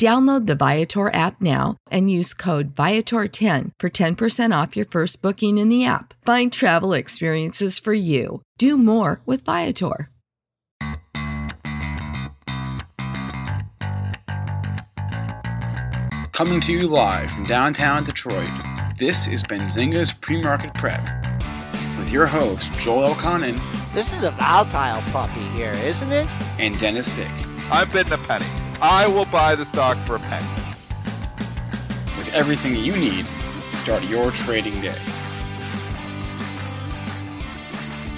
Download the Viator app now and use code Viator10 for 10% off your first booking in the app. Find travel experiences for you. Do more with Viator. Coming to you live from downtown Detroit, this is Benzinga's Pre-Market Prep with your host, Joel Elconin. This is a volatile puppy here, isn't it? And Dennis Dick. I've been a penny. I will buy the stock for a penny. With everything you need to start your trading day.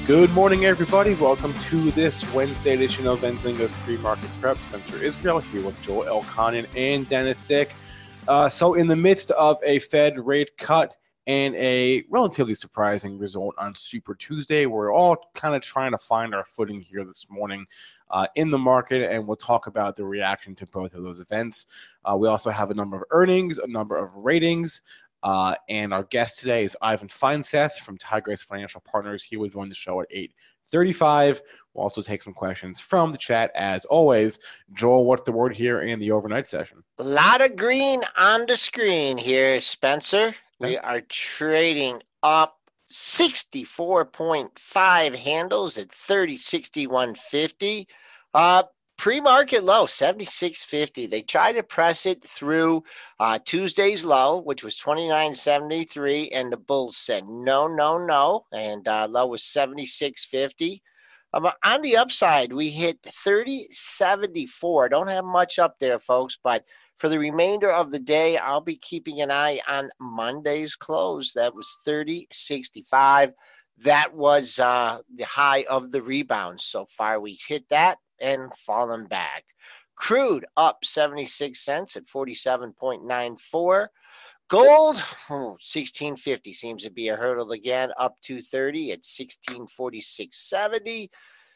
Good morning, everybody. Welcome to this Wednesday edition of Benzinga's Pre-Market Prep. Spencer Israel here with Joel Elconin and Dennis Dick. Uh, so, in the midst of a Fed rate cut and a relatively surprising result on Super Tuesday, we're all kind of trying to find our footing here this morning uh, in the market, and we'll talk about the reaction to both of those events. Uh, we also have a number of earnings, a number of ratings. Uh, and our guest today is Ivan Feinseth from Tigress Financial Partners. He will join the show at 8:35. We'll also take some questions from the chat as always. Joel, what's the word here in the overnight session? A lot of green on the screen here, Spencer. We are trading up 64.5 handles at 3061.50. Uh, pre-market low 76.50 they tried to press it through uh, tuesday's low which was 29.73 and the bulls said no no no and uh, low was 76.50 um, on the upside we hit 30.74 don't have much up there folks but for the remainder of the day i'll be keeping an eye on monday's close. That was 30.65 that was uh, the high of the rebound. So far we hit that and fallen back. Crude up 76 cents at 47.94. Gold, hmm, 1650 seems to be a hurdle again, up 230 at 1646.70.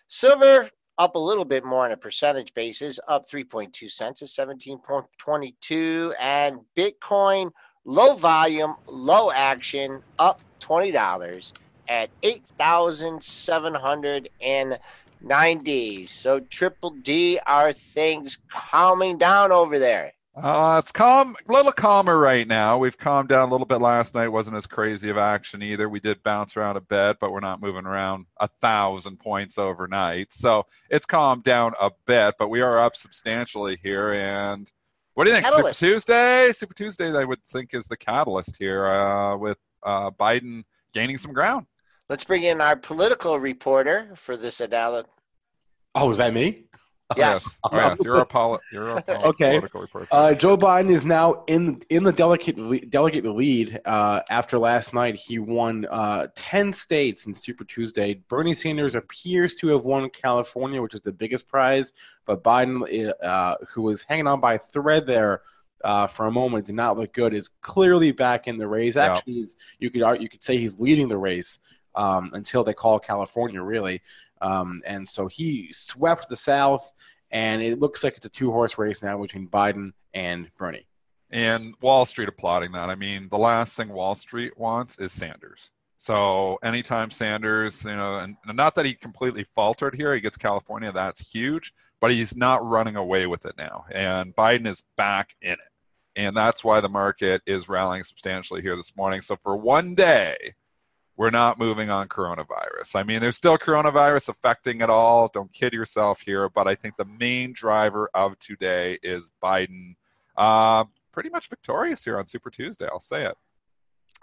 Silver up a little bit more on a percentage basis, up 3.2 cents at 17.22. And Bitcoin, low volume, low action, up $20 at 8,700 and 90. So, Triple D, are things calming down over there? Uh, it's calm, a little calmer right now. We've calmed down a little bit last night. wasn't as crazy of action either. We did bounce around a bit, but we're not moving around a thousand points overnight. So it's calmed down a bit, but we are up substantially here. And what do you think? Catalyst. Super Tuesday? Super Tuesday, I would think, is the catalyst here uh, with uh, Biden gaining some ground. Let's bring in our political reporter for this analysis. Oh, is that me? Yes. Oh, yes. You're a, poli- you're a poli- okay. political reporter. Uh, Joe Biden is now in in the delegate delegate lead uh, after last night. He won uh, ten states in Super Tuesday. Bernie Sanders appears to have won California, which is the biggest prize, but Biden, uh, who was hanging on by a thread there uh, for a moment did not look good. Is clearly back in the race. Actually, is you could you could say he's leading the race um, until they call California, really. Um, and so he swept the South, and it looks like it's a two horse race now between Biden and Bernie. and Wall Street applauding that. I mean, the last thing Wall Street wants is Sanders. So anytime Sanders, you know, and not that he completely faltered here, he gets California, that's huge, but he's not running away with it now. And Biden is back in it. And that's why the market is rallying substantially here this morning. So for one day, we're not moving on coronavirus. I mean, there's still coronavirus affecting it all. Don't kid yourself here. But I think the main driver of today is Biden. Uh, pretty much victorious here on Super Tuesday. I'll say it.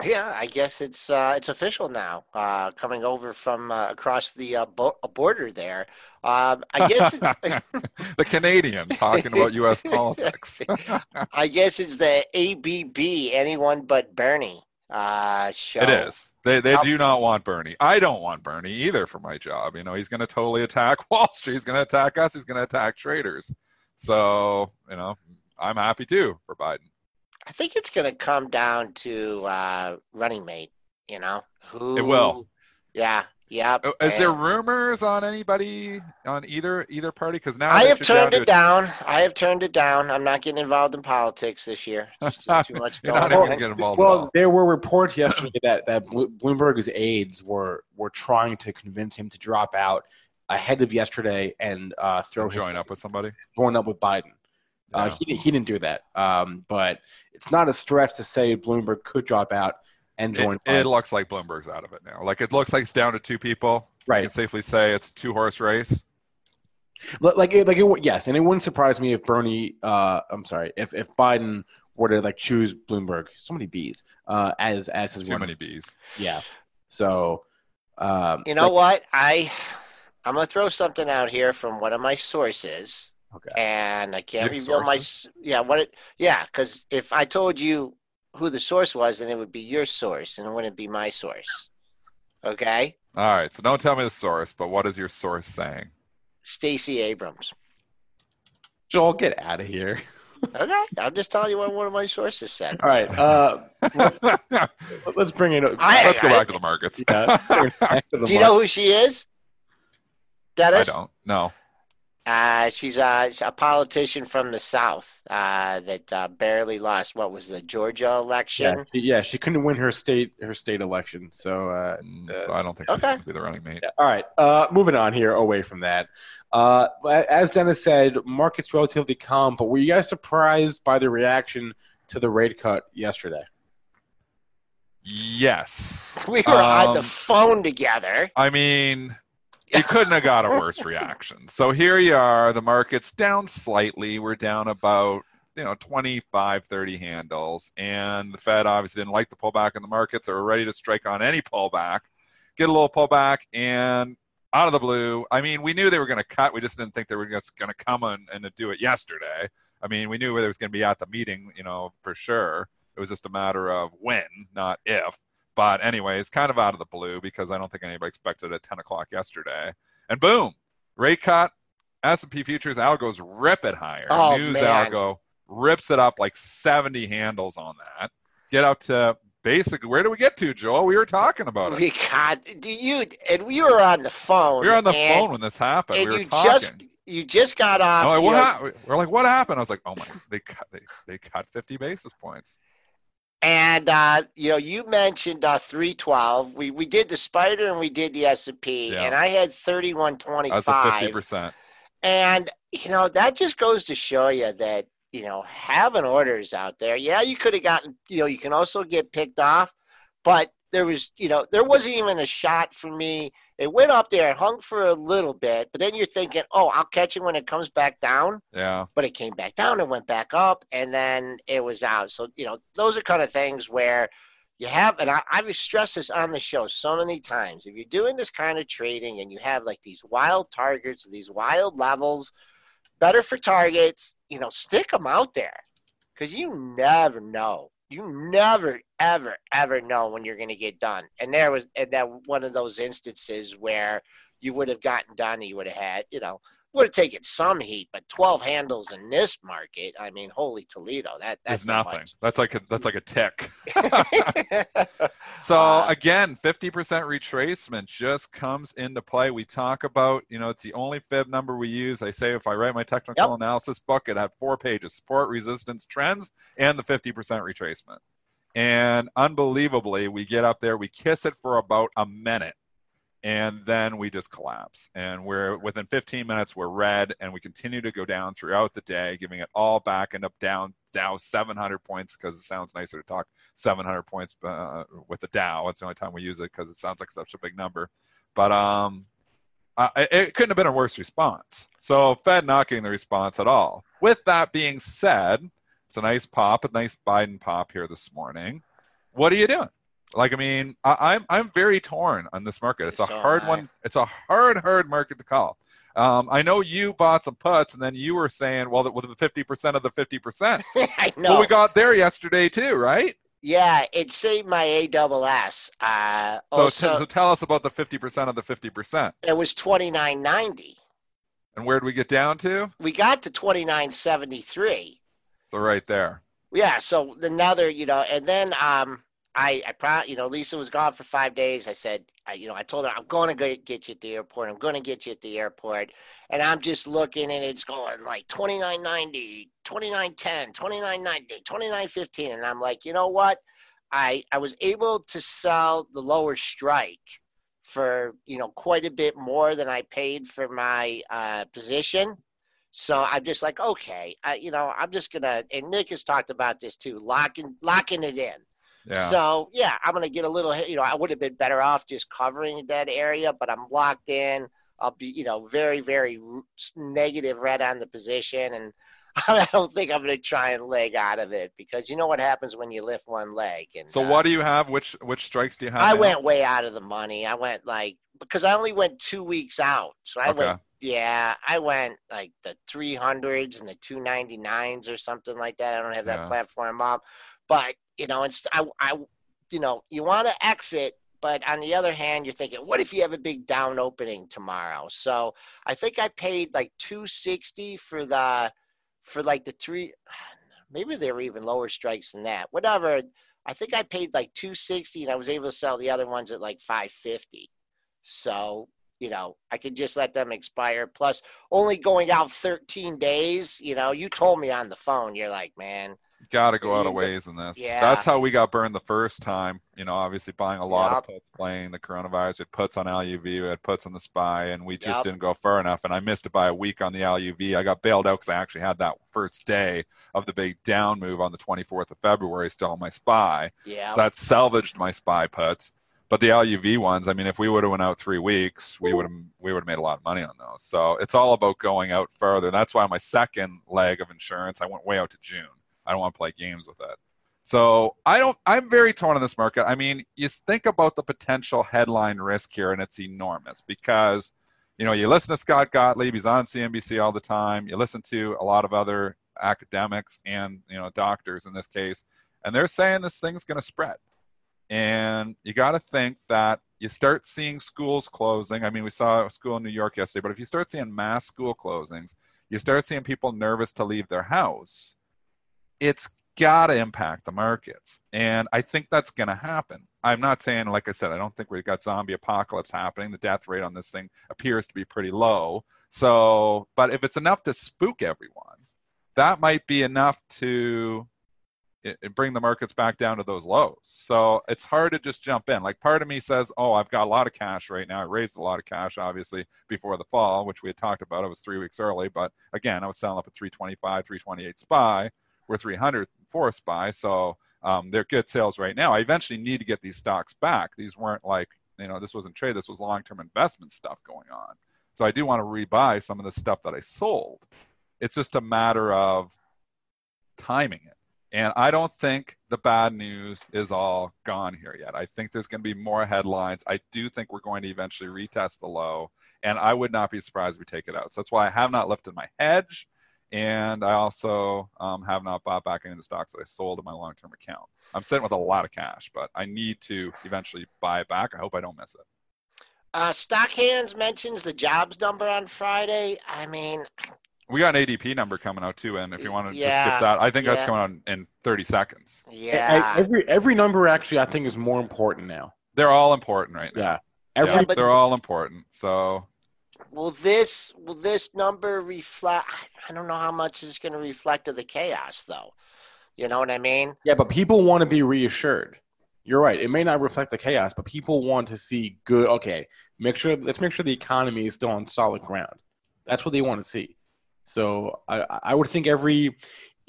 Yeah, I guess it's uh, it's official now. Uh, coming over from uh, across the uh, bo- border there. Um, I guess the Canadian talking about U.S. politics. I guess it's the ABB. Anyone but Bernie uh, show. it is. They they do not want Bernie. I don't want Bernie either for my job. You know, he's going to totally attack Wall Street. He's going to attack us. He's going to attack traders. So you know, I'm happy too for Biden. I think it's going to come down to uh, running mate. You know who? It will. Yeah. Yeah. Oh, Is there rumors on anybody on either either party? Because now I have you're down turned it down. I have turned it down. I'm not getting involved in politics this year. There's just too much You're going not even on. going to get involved at Well, there were reports yesterday that that Bloomberg's aides were were trying to convince him to drop out ahead of yesterday and uh, throw him Join up with somebody. join up with Biden. Uh, he, didn't- he didn't do that. Um, but it's not a stretch to say Bloomberg could drop out and join. It, Biden. it looks like Bloomberg's out of it now. Like it looks like it's down to two people. You right. can safely say it's a two horse race. Like it, like it, would- yes, and it wouldn't surprise me if Bernie. Uh, I'm sorry, if if Biden were to like choose Bloomberg, so many bees, uh, as as his Too running- many bees. Yeah. So. Um, You know like- what? I I'm gonna throw something out here from one of my sources, Okay. and I can't You reveal my sources? s- yeah what it yeah because if I told you who the source was, then it would be your source, and it wouldn't be my source. Okay, All right. So don't tell me the source, but what is your source saying? Stacey Abrams. Joel, get out of here. Okay, I'm just telling you what one of my sources said. All right. Uh, Let's let's bring it. I- let's go back to the markets. Yeah, to the Do you know who she is? I don't. No. Uh, she's uh, she's a politician from the South uh, that uh, barely lost. What was the Georgia Yeah, election? she, yeah, she couldn't win her state her state election. So, uh, Mm, So I don't think she's Okay. going to be the running mate. yeah. all right. Uh, moving on here, away from that. Uh, as Dennis said, market's relatively calm. But were you guys surprised by the reaction to the rate cut yesterday? Yes. We were on the Um, phone together. I mean, you couldn't have got a worse reaction. So here you are. The market's down slightly. We're down about, you know, 25, 30 handles. And the Fed obviously didn't like the pullback in the markets. They were ready to strike on any pullback, get a little pullback, and out of the blue. I mean, we knew they were going to cut. We just didn't think they were just going to come and, and do it yesterday. I mean, we knew it was going to be at the meeting, you know, for sure. It was just a matter of when, not if. But anyways, kind of out of the blue because I don't think anybody expected it at 10 o'clock yesterday. And boom, rate cut. S&P futures algos rip it higher. Oh, News man. algo rips it up like 70 handles on that. Get up to basically where do we get to, Joel? We were talking about it. We got do you and we were on the phone. We were on the and, phone when this happened. and we you talking. just you just got off. Like, what know, ha-? We're like, what happened? I was like, oh my, they cut, they, they cut 50 basis points. And uh, you know, you mentioned uh, three twelve. We we did the spider and we did the S and P, Yeah. and I had thirty one twenty That's fifty percent. And you know that just goes to show you that you know having orders out there. Yeah, you could have gotten. You know, you can also get picked off, but there was you know there wasn't even a shot for me. It went up there, it hung for a little bit, but then you're thinking, oh, I'll catch it when it comes back down. Yeah. But it came back down and went back up, and then it was out. So you know those are kind of things where you have, and I, I've stressed this on the show so many times. If you're doing this kind of trading and you have like these wild targets, these wild levels, better for targets, you know, stick them out there because you never know. You never, ever, ever know when you're going to get done. And there was and that one of those instances where you would have gotten done, you would have had, you know, would have taken some heat, but 12 handles in this market, I mean, holy Toledo, that that's nothing. much. That's like a that's like a tick. So Uh, again, 50% retracement just comes into play. We talk about, you know, it's the only fib number we use. I say if I write my technical Yep. analysis book, it had four pages: support, resistance, trends, and the 50% retracement. And unbelievably, we get up there, we kiss it for about a minute, and then we just collapse. And we're within 15 minutes, we're red, and we continue to go down throughout the day, giving it all back, and up down Dow 700 points because it sounds nicer to talk 700 points uh, with the Dow. It's the only time we use it because it sounds like such a big number. But um, uh, it, couldn't have been a worse response. So Fed not getting the response at all. With that being said, it's a nice pop, a nice Biden pop here this morning. What are you doing? Like, I mean, I, I'm I'm very torn on this market. It's a hard am one. It's a hard, hard market to call. Um, I know you bought some puts, and then you were saying, well, with the fifty percent of the fifty percent. I know. Well, we got there yesterday too, right? yeah, it saved my A double S. Uh, So, so tell us about the fifty percent of the fifty percent, it was 29.90. and where did we get down to? We got to 29.73. So right there. Yeah, so another, you know, and then um, I, I, pro- you know, Lisa was gone for five days. I said, I, you know, I told her I'm going to get you at the airport. I'm going to get you at the airport, and I'm just looking, and it's going like 29.90, 29.10, 29.90, 29.15, and I'm like, you know what? I I was able to sell the lower strike for you know quite a bit more than I paid for my uh, position. So I'm just like, okay, I, you know, I'm just gonna. And Nick has talked about this too, locking locking it in. Yeah. So yeah, I'm gonna get a little. You know, I would have been better off just covering that area, but I'm locked in. I'll be, you know, very very negative red on the position, and I don't think I'm gonna try and leg out of it because you know what happens when you lift one leg. And so uh, what do you have? Which which strikes do you have? I now? went way out of the money. I went like because I only went two weeks out, so I Okay. went. Yeah, I went like the 300s and the 299s or something like that. I don't have that Yeah. platform up, but you know, it's I, I, you know, you want to exit, but on the other hand, you're thinking, what if you have a big down opening tomorrow? So I think I paid like 260 for the, for like the three, maybe there were even lower strikes than that. Whatever. I think I paid like 260 and I was able to sell the other ones at like 550. So, you know, I could just let them expire. Plus, only going out 13 days, you know, you told me on the phone, you're like, man, Got to go out of ways in this. Yeah. That's how we got burned the first time. You know, obviously buying a lot of puts, playing the coronavirus. We had puts on LUV, we had puts on the SPY, and we just Yup. didn't go far enough. And I missed it by a week on the LUV. I got bailed out because I actually had that first day of the big down move on the 24th of February still on my SPY. yeah. So that salvaged my SPY puts. But the LUV ones, I mean, if we would have went out three weeks, we would have we would have made a lot of money on those. So it's all about going out further. That's why my second leg of insurance, I went way out to June. I don't want to play games with it. So I don't. I'm very torn on this market. I mean, you think about the potential headline risk here, and it's enormous because you know you listen to Scott Gottlieb. He's on CNBC all the time. You listen to a lot of other academics and you know doctors in this case, and they're saying this thing's going to spread. And you got to think that you start seeing schools closing. I mean, we saw a school in New York yesterday, but if you start seeing mass school closings, you start seeing people nervous to leave their house. It's got to impact the markets. And I think that's going to happen. I'm not saying, like I said, I don't think we've got zombie apocalypse happening. The death rate on this thing appears to be pretty low. So, but if it's enough to spook everyone, that might be enough to it, it bring the markets back down to those lows. So it's hard to just jump in. Like part of me says, "Oh, I've got a lot of cash right now. I raised a lot of cash, obviously, before the fall, which we had talked about. I was three weeks early, but again, I was selling up at 325, 328 SPY. We're 300 for SPY, so um, they're good sales right now. I eventually need to get these stocks back. These weren't like you know, this wasn't trade. This was long-term investment stuff going on. So I do want to rebuy some of the stuff that I sold. It's just a matter of timing it. And I don't think the bad news is all gone here yet. I think there's going to be more headlines. I do think we're going to eventually retest the low, and I would not be surprised if we take it out. So that's why I have not lifted my hedge, and I also um, have not bought back any of the stocks that I sold in my long-term account. I'm sitting with a lot of cash, but I need to eventually buy it back. I hope I don't miss it. Uh, Stock Hands mentions the jobs number on Friday. I mean, We got an ADP number coming out too, and if you want to just skip that, I think that's coming out in, in 30 seconds. yeah. Every every number actually, I think, is more important now. They're all important right now. Yeah. Every Yeah, but- they're all important. So will this will this number reflect? I don't know how much is going to reflect of the chaos, though. You know what I mean? Yeah, but people want to be reassured. You're right. It may not reflect the chaos, but people want to see good. Okay, make sure. Let's make sure the economy is still on solid ground. That's what they want to see. So I, I would think every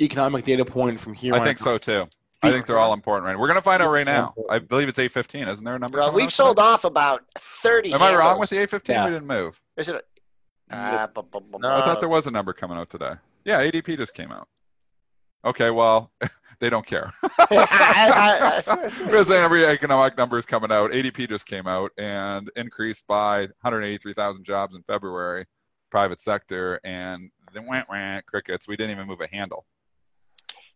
economic data point from here. I on think out- so too. I think they're all important right. We're gonna find out right now. I believe it's 8:15. Isn't there a number? Well, we've out sold today? off about thirty. Am I wrong with the 8:15? Yeah. We didn't move. Is it? Uh, bu- bu- bu- No. I thought there was a number coming out today. Yeah, ADP just came out. Okay, well, they don't care. Because every economic number is coming out. ADP just came out and increased by 183,000 jobs in February, private sector, and then went went crickets. We didn't even move a handle.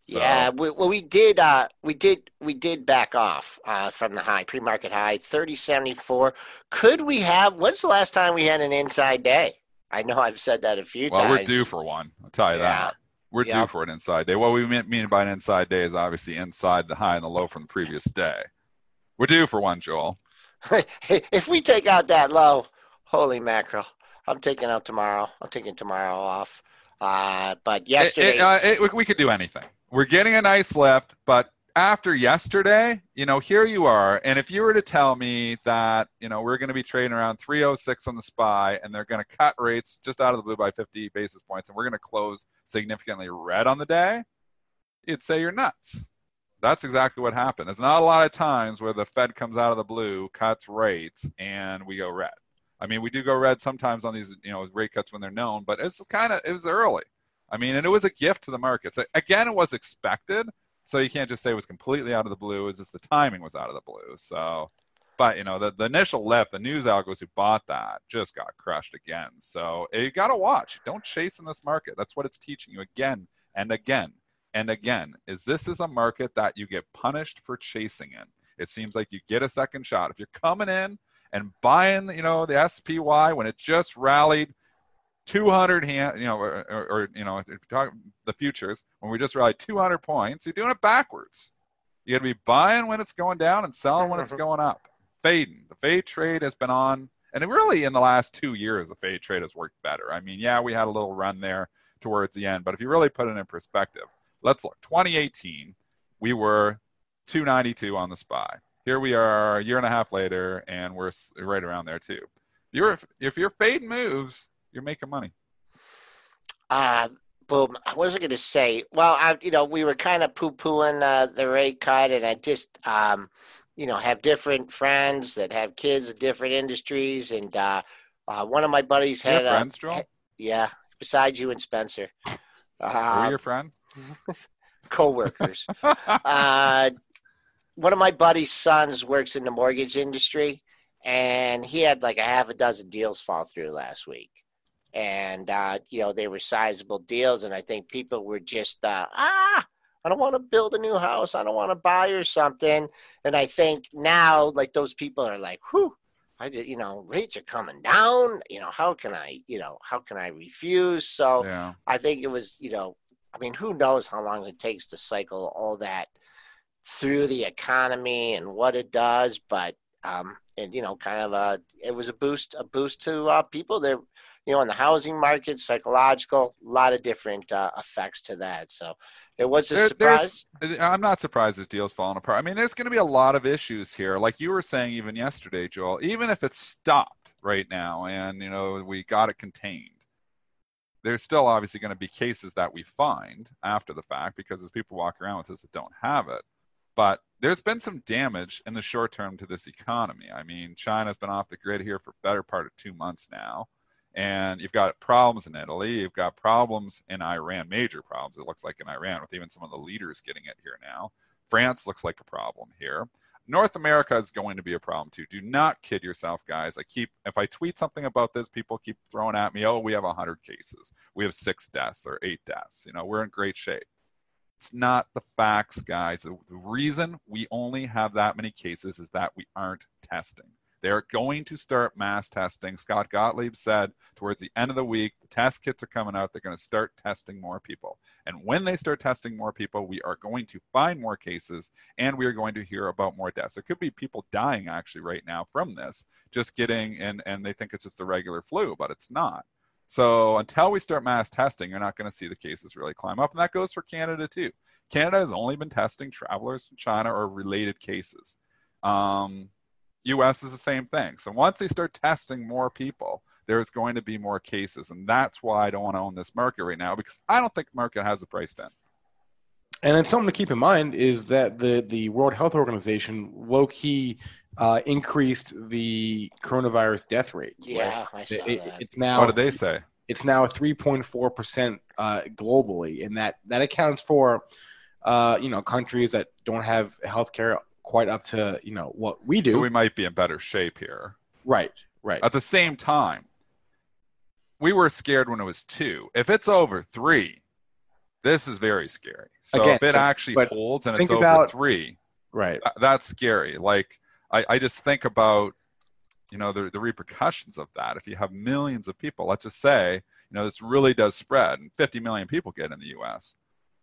So, Yeah, we, well, we did. Uh, we did. We did back off uh, from the high, pre-market high, thirty seventy four. Could we have? When's the last time we had an inside day? I know I've said that a few well, times. Well, we're due for one. I'll tell you Yeah. that. We're due for an inside day. What we mean by an inside day is obviously inside the high and the low from the previous day. We're due for one, Joel. if we take out that low, holy mackerel! I'm taking out tomorrow. I'm taking tomorrow off. Uh, but It- yesterday, it, uh, it- we could do anything. We're getting a nice lift, but after yesterday, you know, here you are. And if you were to tell me that, you know, we're going to be trading around 306 on the SPY and they're going to cut rates just out of the blue by 50 basis points and we're going to close significantly red on the day, you'd say you're nuts. That's exactly what happened. There's not a lot of times where the Fed comes out of the blue, cuts rates, and we go red. I mean, we do go red sometimes on these, you know, rate cuts when they're known, but it's kind of it was early. I mean, and it was a gift to the markets. Again, it was expected, so you can't just say it was completely out of the blue. It's just the timing was out of the blue. So, but you know, the, the initial lift, the news algos who bought that just got crushed again. So eh, you got to watch. Don't chase in this market. That's what it's teaching you again and again and again. Is this is a market that you get punished for chasing in? It seems like you get a second shot if you're coming in and buying, you know, the SPY when it just rallied 200 hand, you know, or, or, or you know, if you're talking the futures when we just rallied 200 points, you're doing it backwards. You got to be buying when it's going down and selling when it's going up. Fading. The fade trade has been on, and it really in the last two years, the fade trade has worked better. I mean, yeah, we had a little run there towards the end, but if you really put it in perspective, let's look. 2018, we were 292 on the SPY. Here we are a year and a half later, and we're right around there too. You're if your fade moves, you're making money. Uh, boom. What was I going to say? Well, I, you know, we were kind of poo pooing uh, the rate cut, and I just, um, you know, have different friends that have kids in different industries, and uh, uh, one of my buddies had, uh, friends, Joel? yeah, besides you and Spencer, Were uh, your friend? co-workers. uh, one of my buddy's sons works in the mortgage industry, and he had like a half a dozen deals fall through last week. And uh, you know they were sizable deals, and I think people were just uh, ah, I don't want to build a new house, I don't want to buy or something. And I think now, like those people are like, whew, I did, you know, rates are coming down. You know, how can I, you know, how can I refuse? So yeah. I think it was, you know, I mean, who knows how long it takes to cycle all that through the economy and what it does, but um, and you know, kind of a it was a boost, a boost to uh, people that you know in the housing market, psychological, a lot of different uh, effects to that. So it was a There- surprise. I'm not surprised this deal's falling apart. I mean, there's going to be a lot of issues here, like you were saying even yesterday, Joel. Even if it's stopped right now, and you know we got it contained, there's still obviously going to be cases that we find after the fact because there's people walking around with this that don't have it. But there's been some damage in the short term to this economy. I mean, China's been off the grid here for better part of two months now. And you've got problems in Italy. You've got problems in Iran, major problems, it looks like in Iran, with even some of the leaders getting it here now. France looks like a problem here. North America is going to be a problem too. Do not kid yourself, guys. I keep, if I tweet something about this, people keep throwing at me, oh, we have 100 cases. We have six deaths or eight deaths. You know, we're in great shape. It's not the facts, guys. The the reason we only have that many cases is that we aren't testing. They're going to start mass testing. Scott Gottlieb said towards the end of the week, the test kits are coming out. They're going to start testing more people. And when they start testing more people, we are going to find more cases and we are going to hear about more deaths. There could be people dying actually right now from this, just getting, and, and they think it's just the regular flu, but it's not. So until we start mass testing, you're not going to see the cases really climb up. And that goes for Canada too. Canada has only been testing travelers from China or related cases. Um, US is the same thing. So once they start testing more people, there's going to be more cases. And that's why I don't want to own this market right now because I don't think the market has a price in. And then something to keep in mind is that the, the World Health Organization low key uh, increased the coronavirus death rate. Yeah, I saw it, that. It's now What did they say? it's now 3.4 percent uh, globally, and that that accounts for uh, you know countries that don't have healthcare quite up to you know what we do. So we might be in better shape here. right, right. At the same time, we were scared when it was two. If it's over three, this is very scary. So Again, if it actually holds and it's over about- three, right. th- that's scary. Like I, I just think about, you know, the, the repercussions of that. If you have millions of people, let's just say, you know, this really does spread and 50 million people get in the US.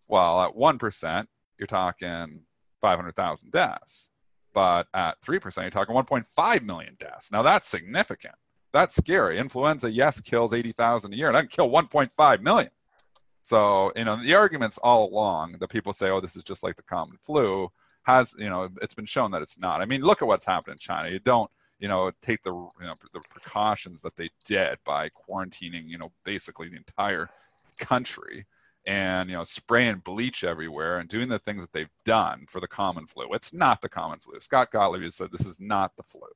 Well, at 1%, you're talking 500,000 deaths. But at 3%, you're talking 1.5 million deaths. Now that's significant. That's scary. Influenza, yes, kills 80,000 a year. It doesn't kill 1.5 million. So, you know, the arguments all along that people say, oh, this is just like the common flu has, you know, it's been shown that it's not. I mean, look at what's happened in China. You don't, you know, take the, you know, the precautions that they did by quarantining, you know, basically the entire country and, you know, spraying bleach everywhere and doing the things that they've done for the common flu. It's not the common flu. Scott Gottlieb has said this is not the flu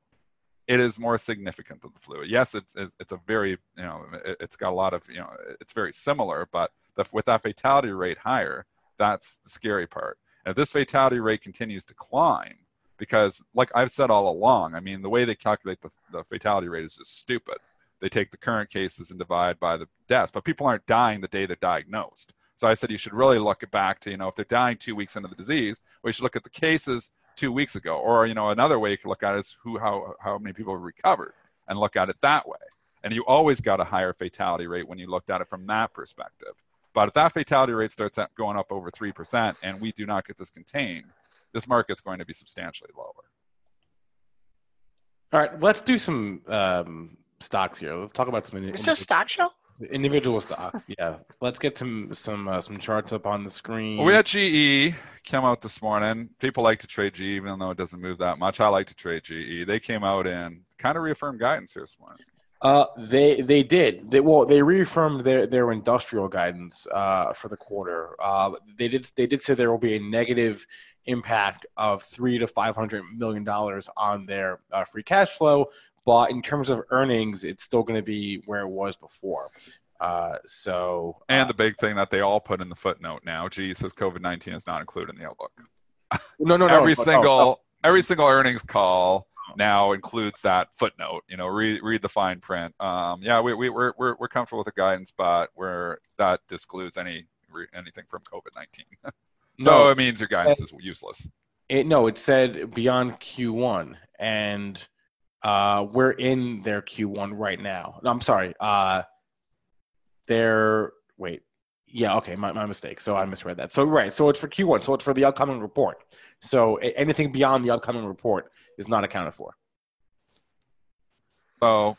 it is more significant than the flu. Yes, it's it's, a very you know it, it's got a lot of you know it's very similar, but the, with that fatality rate higher, that's the scary part. And if this fatality rate continues to climb, because like I've said all along, I mean the way they calculate the, the fatality rate is just stupid. They take the current cases and divide by the deaths, but people aren't dying the day they're diagnosed. So I said you should really look back to you know if they're dying two weeks into the disease, we should look at the cases two weeks ago. Or you know another way you can look at it is who how how many people have recovered and look at it that way. And you always got a higher fatality rate when you looked at it from that perspective. But if that fatality rate starts going up over three percent and we do not get this contained, this market's going to be substantially lower. All right, let's do some um, stocks here. Let's talk about some indi- It's a stock show. Individual stocks. Yeah, let's get some some uh, some charts up on the screen. Well, we had GE come out this morning. People like to trade GE, even though it doesn't move that much. I like to trade GE. They came out and kind of reaffirmed guidance here this morning. Uh, they they did. They well they reaffirmed their their industrial guidance uh, for the quarter. Uh, they did they did say there will be a negative impact of three to five hundred million dollars on their uh, free cash flow, but in terms of earnings, it's still going to be where it was before. Uh, so And the big thing that they all put in the footnote now, GE says COVID nineteen is not included in the outlook. no no no every no, single no, no. every single earnings call now includes that footnote. You know, read read the fine print. Um, yeah, we we we're, we're we're comfortable with the guidance, but where that discludes any anything from COVID nineteen. so it means your guidance is useless. It, no, it said beyond Q1, and uh, we're in their Q1 right now. No, I'm sorry. Uh, they're wait, yeah, okay, my, my mistake. So I misread that. So right, so it's for Q1. So it's for the upcoming report. So a- anything beyond the upcoming report is not accounted for. So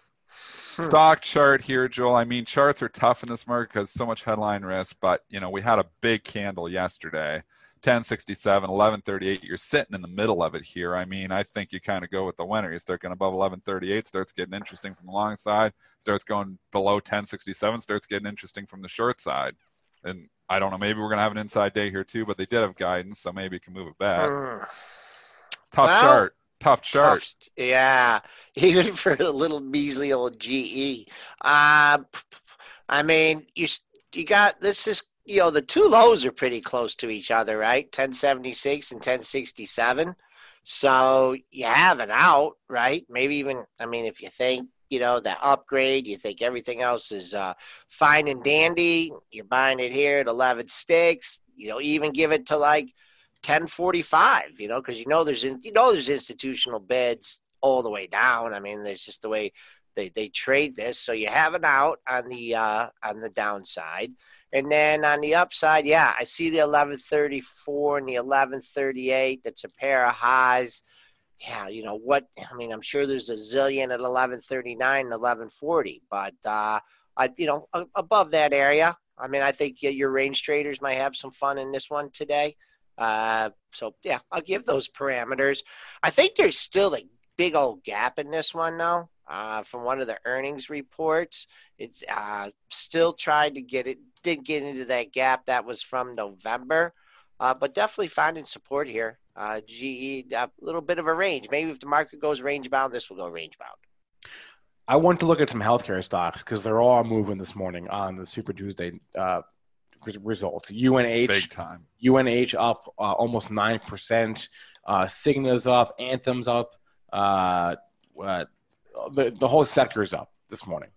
Hmm. stock chart here, Joel. I mean, charts are tough in this market because so much headline risk. But you know, we had a big candle yesterday, 1067, 1138. You're sitting in the middle of it here. I mean, I think you kind of go with the winner. You start getting above 1138, starts getting interesting from the long side. Starts going below 1067, starts getting interesting from the short side. And I don't know, maybe we're gonna have an inside day here too. But they did have guidance, so maybe it can move it back. Mm, Tough Well, chart. Tough chart. tough. Yeah, even for a little measly old GE. Uh, I mean, you you got this is you know the two lows are pretty close to each other, right? 1076 and 1067. So you have an out, right? Maybe even I mean, if you think you know the upgrade, you think everything else is uh, fine and dandy. You're buying it here at 11 sticks. You know, even give it to like 1045 you know because you know there's you know there's institutional bids all the way down. I mean, there's just the way they, they trade this. So you have an out on the uh, on the downside. And then on the upside, yeah, I see the 1134 and the 1138. That's a pair of highs. Yeah, you know what? I mean, I'm sure there's a zillion at 1139 and 1140, but uh, I, you know, above that area. I mean, I think your range traders might have some fun in this one today. Uh, so yeah, I'll give those parameters. I think there's still a big old gap in this one, though. Uh, from one of the earnings reports, it's uh, still trying to get it. Did get into that gap that was from November, uh, but definitely finding support here. Uh, GE a little bit of a range. Maybe if the market goes range bound, this will go range bound. I want to look at some healthcare stocks because they're all moving this morning on the Super Tuesday uh, results. UNH, big time. UNH up uh, almost nine percent. Uh, Cigna's up. Anthem's up. Uh, the the whole sector is up this morning.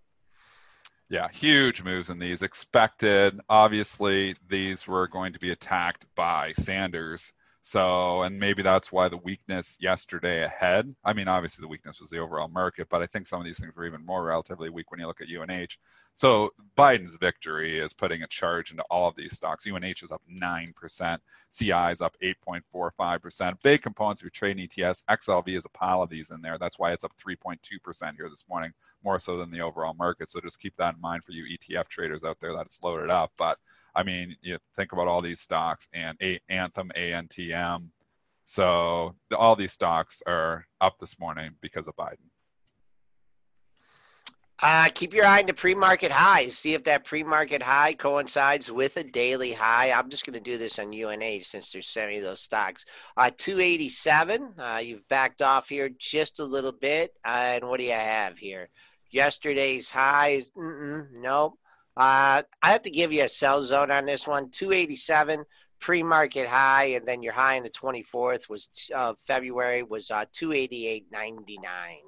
Yeah, huge moves in these. Expected. Obviously, these were going to be attacked by Sanders so, and maybe that's why the weakness yesterday ahead. I mean, obviously the weakness was the overall market, but I think some of these things were even more relatively weak when you look at UNH. So, Biden's victory is putting a charge into all of these stocks. UNH is up 9%, CI is up 8.45%. Big components of your trading ETFs. XLV is a pile of these in there. That's why it's up 3.2% here this morning, more so than the overall market. So, just keep that in mind for you ETF traders out there that it's loaded up. But I mean, you think about all these stocks and a- Anthem, ANTM. So the, all these stocks are up this morning because of Biden. Uh, keep your eye on the pre-market highs. See if that pre-market high coincides with a daily high. I'm just going to do this on UNH since there's so many of those stocks. Uh, 287. Uh, you've backed off here just a little bit. Uh, and what do you have here? Yesterday's high. Nope. Uh, I have to give you a sell zone on this one 287 pre-market high and then your high on the 24th was uh, february was uh, 288.99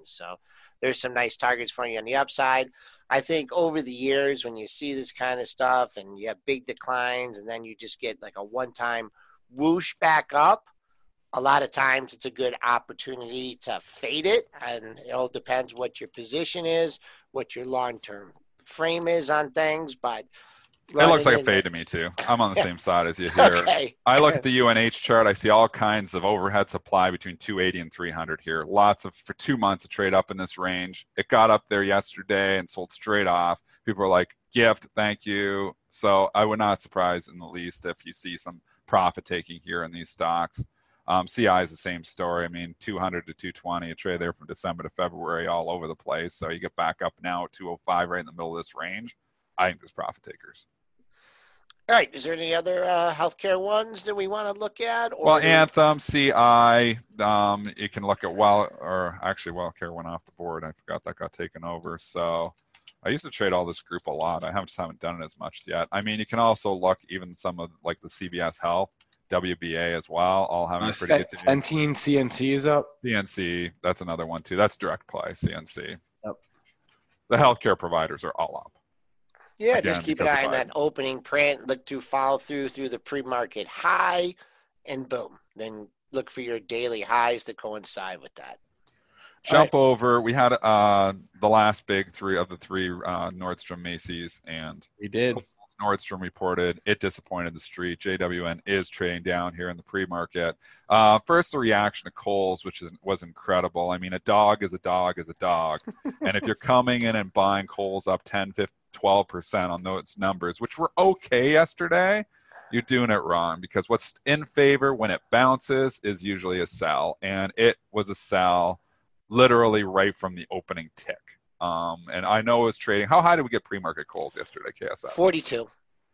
so there's some nice targets for you on the upside. I think over the years when you see this kind of stuff and you have big declines and then you just get like a one-time whoosh back up a lot of times it's a good opportunity to fade it. And it all depends what your position is what your long-term frame is on things, but it looks like a fade to me too. I'm on the same side as you here. Okay. I look at the UNH chart. I see all kinds of overhead supply between 280 and 300 here. Lots of for two months to trade up in this range. It got up there yesterday and sold straight off. People are like, "Gift, thank you." So I would not surprise in the least if you see some profit taking here in these stocks. Um, CI is the same story. I mean, 200 to 220, a trade there from December to February, all over the place. So you get back up now at 205, right in the middle of this range. I think there's profit takers. All right. Is there any other uh, healthcare ones that we want to look at? Or well, Anthem, CI. Um, you can look at well, or actually, WellCare went off the board. I forgot that got taken over. So I used to trade all this group a lot. I haven't just haven't done it as much yet. I mean, you can also look even some of like the CVS Health. WBA as well, all having uh, pretty good day. Centene CNC is up. CNC, that's another one too. That's direct play, CNC. Yep. The healthcare providers are all up. Yeah, Again, just keep an eye on that opening print. Look to follow through through the pre-market high, and boom. Then look for your daily highs that coincide with that. Jump right. over. We had uh, the last big three of the three uh, Nordstrom, Macy's, and we did. Nordstrom reported it disappointed the street. JWN is trading down here in the pre-market. Uh, first, the reaction to Kohl's, which is, was incredible. I mean, a dog is a dog is a dog, and if you're coming in and buying Kohl's up 10, 15, 12 percent on those numbers, which were okay yesterday, you're doing it wrong because what's in favor when it bounces is usually a sell, and it was a sell literally right from the opening tick. Um, and I know it was trading. How high did we get pre-market Kohl's yesterday, KSS? Forty-two.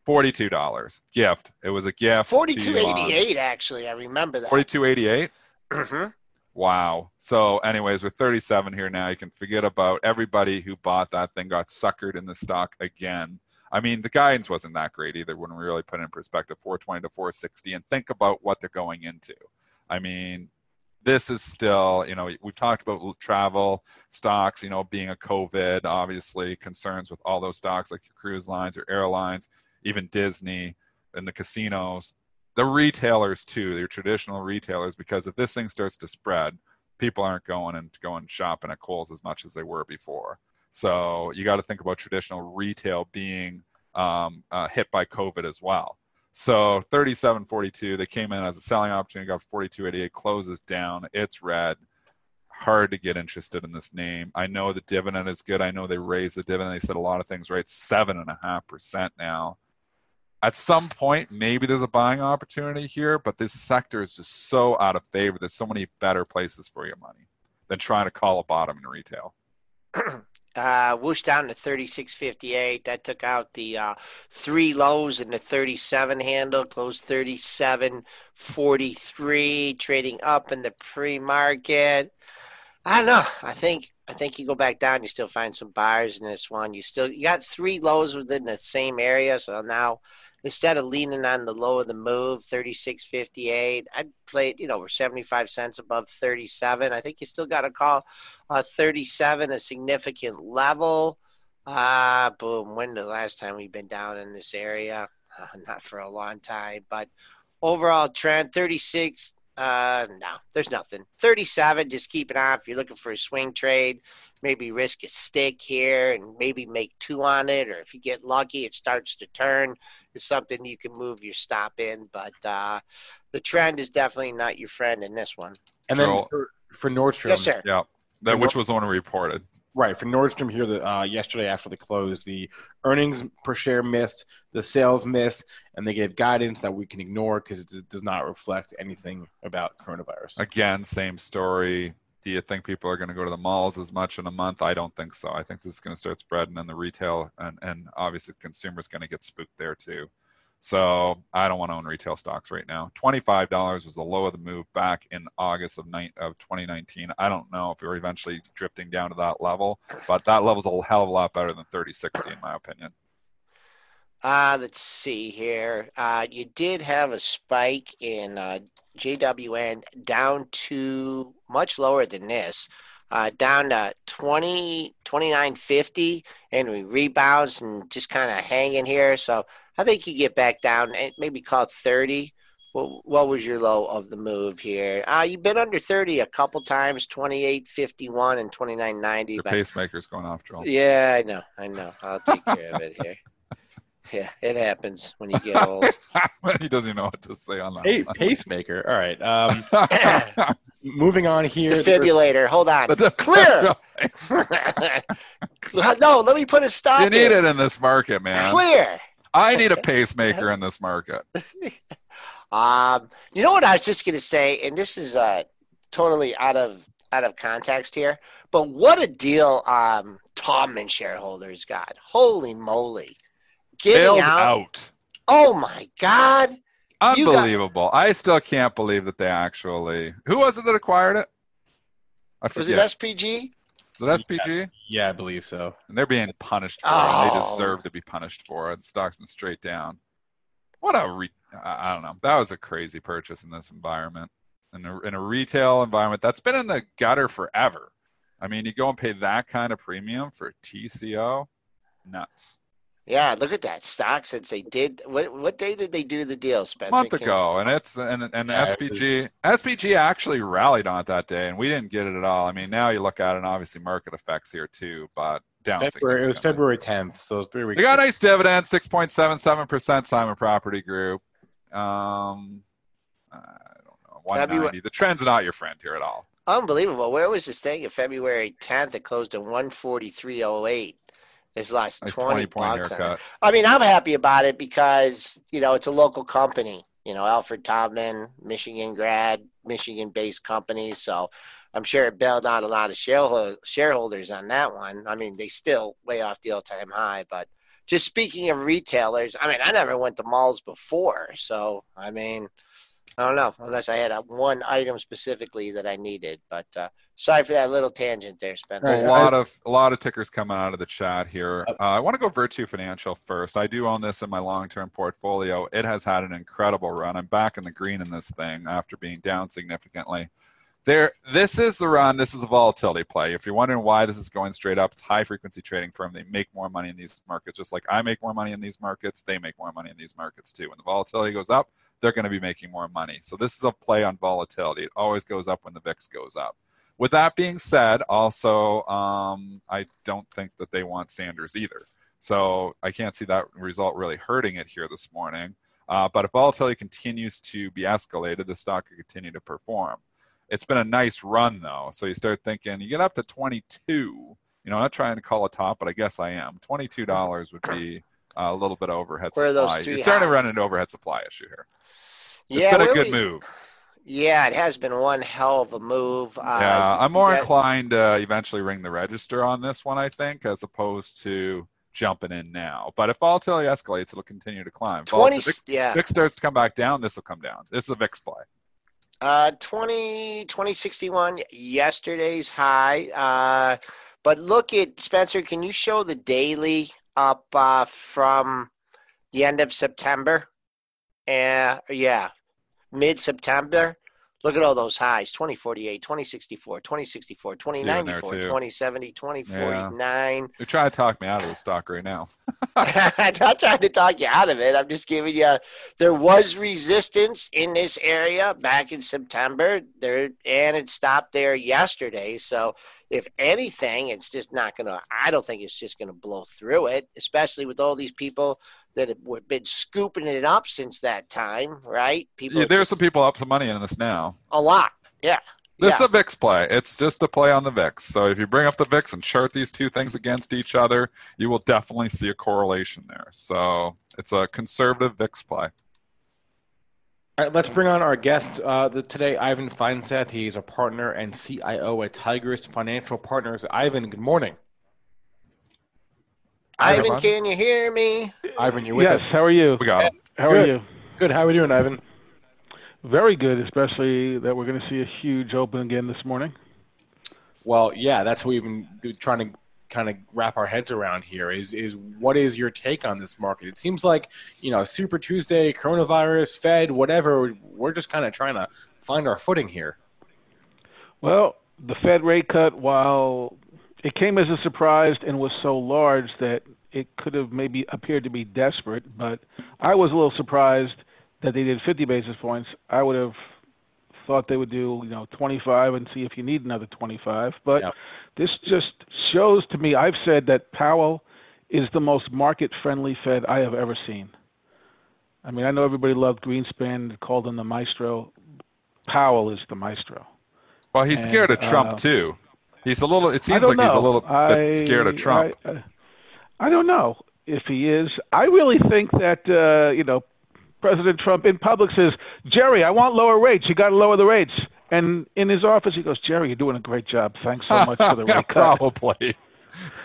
Forty-two dollars gift. It was a gift. Forty-two eighty-eight. Actually, I remember that. Forty-two eighty-eight. Mm-hmm. Wow. So, anyways, we're 37 here now. You can forget about everybody who bought that thing got suckered in the stock again. I mean, the guidance wasn't that great either when we really put it in perspective 420 to 460 and think about what they're going into. I mean, this is still, you know, we've talked about travel stocks, you know, being a COVID, obviously concerns with all those stocks like your cruise lines or airlines, even Disney and the casinos, the retailers too, your traditional retailers, because if this thing starts to spread, people aren't going and going shopping at Kohl's as much as they were before. So you got to think about traditional retail being um, uh, hit by COVID as well. So 37.42, they came in as a selling opportunity, got 42.88, closes down. It's red. Hard to get interested in this name. I know the dividend is good. I know they raised the dividend. They said a lot of things right. Seven and a half percent now. At some point, maybe there's a buying opportunity here, but this sector is just so out of favor. There's so many better places for your money than trying to call a bottom in retail. Uh, whoosh down to 36.58. That took out the uh, three lows in the 37 handle, closed 37.43, trading up in the pre-market. I don't know. I think I think you go back down, you still find some buyers in this one. You still you got three lows within the same area, so now instead of leaning on the low of the move, 36.58, I'd play it, you know, we're 75 cents above 37. I think you still got to call uh, 37 a significant level. Ah, uh, boom. When the last time we've been down in this area? Uh, not for a long time, but overall trend 36. Uh, no, there's nothing. 37, just keep it on. If you're looking for a swing trade, maybe risk a stick here and maybe make two on it. Or if you get lucky, it starts to turn. It's something you can move your stop in. But uh, the trend is definitely not your friend in this one. And then for, for Nordstrom. Yes, sir. Yeah. That, which was the one we reported. Right for Nordstrom here, the, uh, yesterday after the close, the earnings per share missed, the sales missed, and they gave guidance that we can ignore because it does not reflect anything about coronavirus. Again, same story. Do you think people are going to go to the malls as much in a month? I don't think so. I think this is going to start spreading in the retail, and and obviously the consumer's going to get spooked there too. So I don't want to own retail stocks right now. Twenty-five dollars was the low of the move back in August of, ni- of 2019. I don't know if we're eventually drifting down to that level, but that level's a hell of a lot better than 3060 in my opinion. Uh, let's see here. Uh, you did have a spike in uh, JWN down to much lower than this, uh, down to 20, 29.50, and we rebounds and just kind of hanging here. So I think you get back down, and maybe call it 30. Well, what was your low of the move here? Uh, you've been under 30 a couple times, 28.51 and 29.90. Your but, pacemaker's going off, Joel. Yeah, I know. I know. I'll take care of it here. Yeah, it happens when you get old. he doesn't even know what to say on that. Hey, pacemaker. All right. Um, moving on here. Defibrillator. Hold on. Clear. no, let me put a stop. You need in. it in this market, man. Clear. I need a pacemaker in this market. Um, you know what I was just going to say, and this is uh, totally out of out of context here, but what a deal um, Taubman shareholders got! Holy moly! Getting out. out. Oh my God! Unbelievable! Got... I still can't believe that they actually. Who was it that acquired it? I was it SPG? Is it SPG? Yeah, yeah, I believe so. And they're being punished for oh. it. They oh. deserve to be punished for it. The stock's been straight down. What a re- I don't know. That was a crazy purchase in this environment. In a, in a retail environment that's been in the gutter forever. I mean, you go and pay that kind of premium for TCO, nuts. Yeah, look at that stock since they did. What what day did they do the deal, Spencer? A month ago, and it's and and yeah, SPG SPG actually rallied on it that day, and we didn't get it at all. I mean, now you look at it, and obviously market effects here too, but down. February, it was February 10th, so it was three weeks. They got a nice dividend, six point seven seven percent. Simon Property Group. Um, I don't know, one ninety. The trend's not your friend here at all. Unbelievable. Where was this thing? In February 10th, it closed at 143.08 is lost nice 20, 20 bucks. Haircut. I mean, I'm happy about it because, you know, it's a local company. You know, Alfred Taubman, Michigan grad, Michigan based company. So I'm sure it bailed out a lot of shareholders on that one. I mean, they still way off the all time high. But just speaking of retailers, I mean, I never went to malls before. So, I mean, I don't know, unless I had a, one item specifically that I needed. But uh, sorry for that little tangent there, Spencer. A lot of a lot of tickers coming out of the chat here. Uh, I want to go Virtu Financial first. I do own this in my long-term portfolio. It has had an incredible run. I'm back in the green in this thing after being down significantly there this is the run this is the volatility play. If you're wondering why this is going straight up it's high frequency trading firm. They make more money in these markets just like i make more money in these markets. They make more money in these markets too. When the volatility goes up they're going to be making more money. So this is a play on volatility. It always goes up when the vix goes up. With that being said, also, um, I don't think that they want Sanders either. So I can't see that result really hurting it here this morning. Uh, but if volatility continues to be escalated, the stock could continue to perform. It's been a nice run though, so you start thinking you get up to 22. You know, I'm not trying to call a top, but I guess I am. Twenty-two dollars would be a little bit overhead Where supply. You're starting high? to run into overhead supply issue here. It's yeah, been a good we- move. Yeah, it has been one hell of a move. Uh, yeah, I'm more got- inclined to eventually ring the register on this one, I think, as opposed to jumping in now. But if volatility escalates, it'll continue to climb. 20, Volatility- VIX, yeah, VIX starts to come back down, this will come down. This is a VIX play. Uh, 20, 2061, yesterday's high. Uh, but look at Spencer. Can you show the daily up uh, from the end of September? Uh, yeah, mid September. Look at all those highs 2048, 2064, 2064, 2094, 2070, 2049. You're trying to talk me out of the stock right now. I'm not trying to talk you out of it. I'm just giving you. There was resistance in this area back in September, there, and it stopped there yesterday. So, if anything, it's just not going to. I don't think it's just going to blow through it, especially with all these people that have been scooping it up since that time, right? People, Yeah, are there's just- some people up some money in this now. a lot. Yeah, This is Yeah. a VIX play. It's just a play on the VIX. So if you bring up the VIX and chart these two things against each other, you will definitely see a correlation there. So it's a conservative VIX play. All right, let's bring on our guest uh, the, today, Ivan Feinseth. He's a partner and CIO at Tigress Financial Partners. Ivan, good morning. Hi, Ivan, can you hear me? Ivan, you with yes, us? how are you? We got him. How Good. are you? Good. How are we doing, Ivan? Very good, especially that we're going to see a huge open again this morning. Well, yeah, that's what we've been trying to kind of wrap our heads around here. Is is what is your take on this market? It seems like you know Super Tuesday, coronavirus, Fed, whatever. We're just kind of trying to find our footing here. Well, the Fed rate cut, while it came as a surprise and was so large that it could have maybe appeared to be desperate, but I was a little surprised that they did 50 basis points. I would have thought they would do, you know, 25 and see if you need another 25. But Yep. this just shows to me, I've said that Powell is the most market friendly Fed I have ever seen. I mean, I know everybody loved Greenspan, called him the maestro. Powell is the maestro. Well, he's And, scared of Trump uh, too. He's a little. It seems like he's a little I- scared of Trump. I, I, don't know if he is. I really think that uh, you know President Trump in public says, "Jerry, I want lower rates. You got to lower the rates." And in his office, he goes, "Jerry, you're doing a great job. Thanks so much for the rate cut." probably.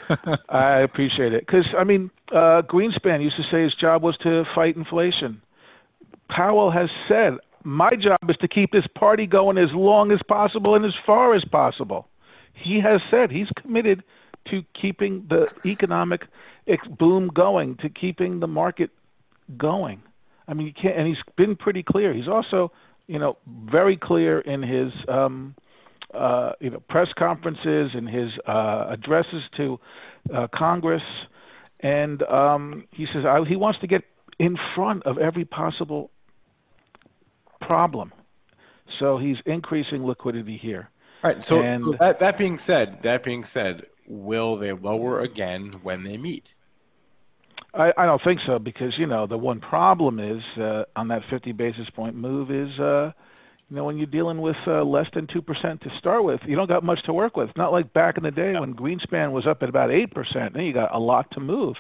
I appreciate it because I mean, uh, Greenspan used to say his job was to fight inflation. Powell has said, "My job is to keep this party going as long as possible and as far as possible." He has said he's committed to keeping the economic boom going, to keeping the market going. I mean, you can't, and he's been pretty clear. He's also, you know, very clear in his, um, uh, you know, press conferences and his uh, addresses to uh, Congress, and um, he says I, he wants to get in front of every possible problem. So he's increasing liquidity here. All right. So, And- so that that being said, that being said, will they lower again when they meet? I, I don't think so because you know the one problem is uh, on that 50 basis point move is uh, you know when you're dealing with uh, less than two percent to start with, you don't got much to work with. Not like back in the day when Greenspan was up at about eight percent, then you got a lot to move.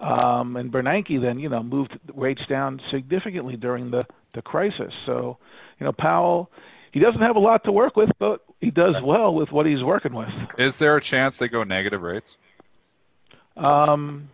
Um, and Bernanke then you know moved rates down significantly during the the crisis. So you know Powell. He doesn't have a lot to work with, but he does well with what he's working with. Is there a chance they go negative rates? Um,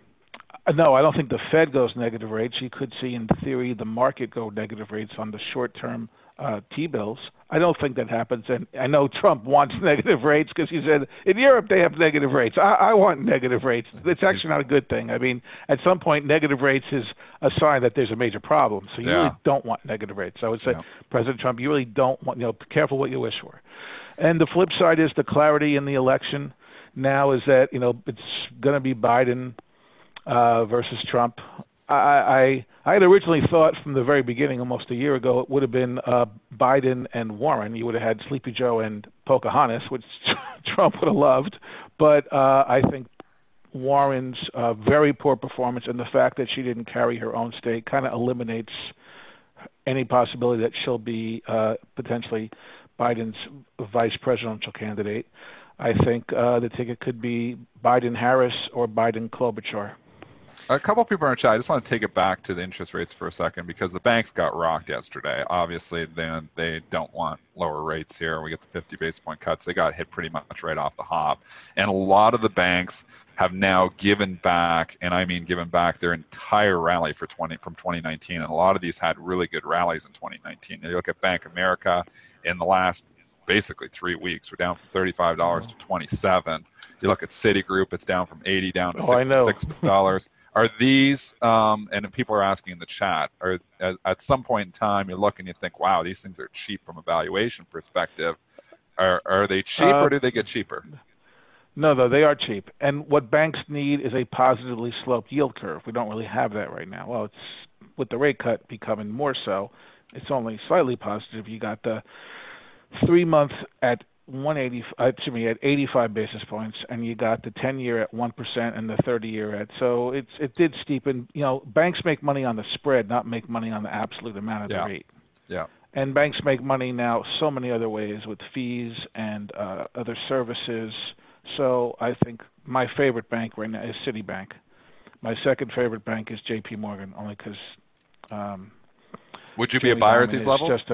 no, I don't think the Fed goes negative rates. You could see, in theory, the market go negative rates on the short-term uh, T-bills. I don't think that happens, and I know Trump wants negative rates because he said in Europe they have negative rates. I, I want negative rates. It's actually not a good thing. I mean, at some point, negative rates is a sign that there's a major problem. So you Yeah. really don't want negative rates. I would say, Yeah. President Trump, you really don't want. You know, be careful what you wish for. And the flip side is the clarity in the election now is that you know it's going to be Biden uh, versus Trump, I, I I had originally thought from the very beginning, almost a year ago, it would have been uh, Biden and Warren. You would have had Sleepy Joe and Pocahontas, which Trump would have loved. But uh, I think Warren's uh, very poor performance and the fact that she didn't carry her own state kind of eliminates any possibility that she'll be uh, potentially Biden's vice presidential candidate. I think uh, the ticket could be Biden Harris or Biden Klobuchar. A couple of people in our chat. I just want to take it back to the interest rates for a second because the banks got rocked yesterday. Obviously, they they don't want lower rates here. We get the 50 basis point cuts. They got hit pretty much right off the hop, and a lot of the banks have now given back, and I mean given back their entire rally for 20 from 2019. And a lot of these had really good rallies in 2019. You look at Bank America in the last basically three weeks. We're down from $35 to 27. You look at Citigroup, it's down from 80 down to Oh, know. $66. Are these, um, and people are asking in the chat, are at, at some point in time you look and you think, wow, these things are cheap from a valuation perspective. Are, are they cheap Uh, or do they get cheaper? No, though they are cheap. And what banks need is a positively sloped yield curve. We don't really have that right now. Well, it's with the rate cut becoming more so. It's only slightly positive. You got the three month at 180, uh, excuse me, at 85 basis points, and you got the 10 year at one percent and the 30 year at. So it's it did steepen. You know, banks make money on the spread, not make money on the absolute amount of Yeah. the rate. Yeah. And banks make money now so many other ways with fees and uh, other services. So I think my favorite bank right now is Citibank. My second favorite bank is J.P. Morgan, only because. Um, Would you be a Jamie buyer at Dimon these levels?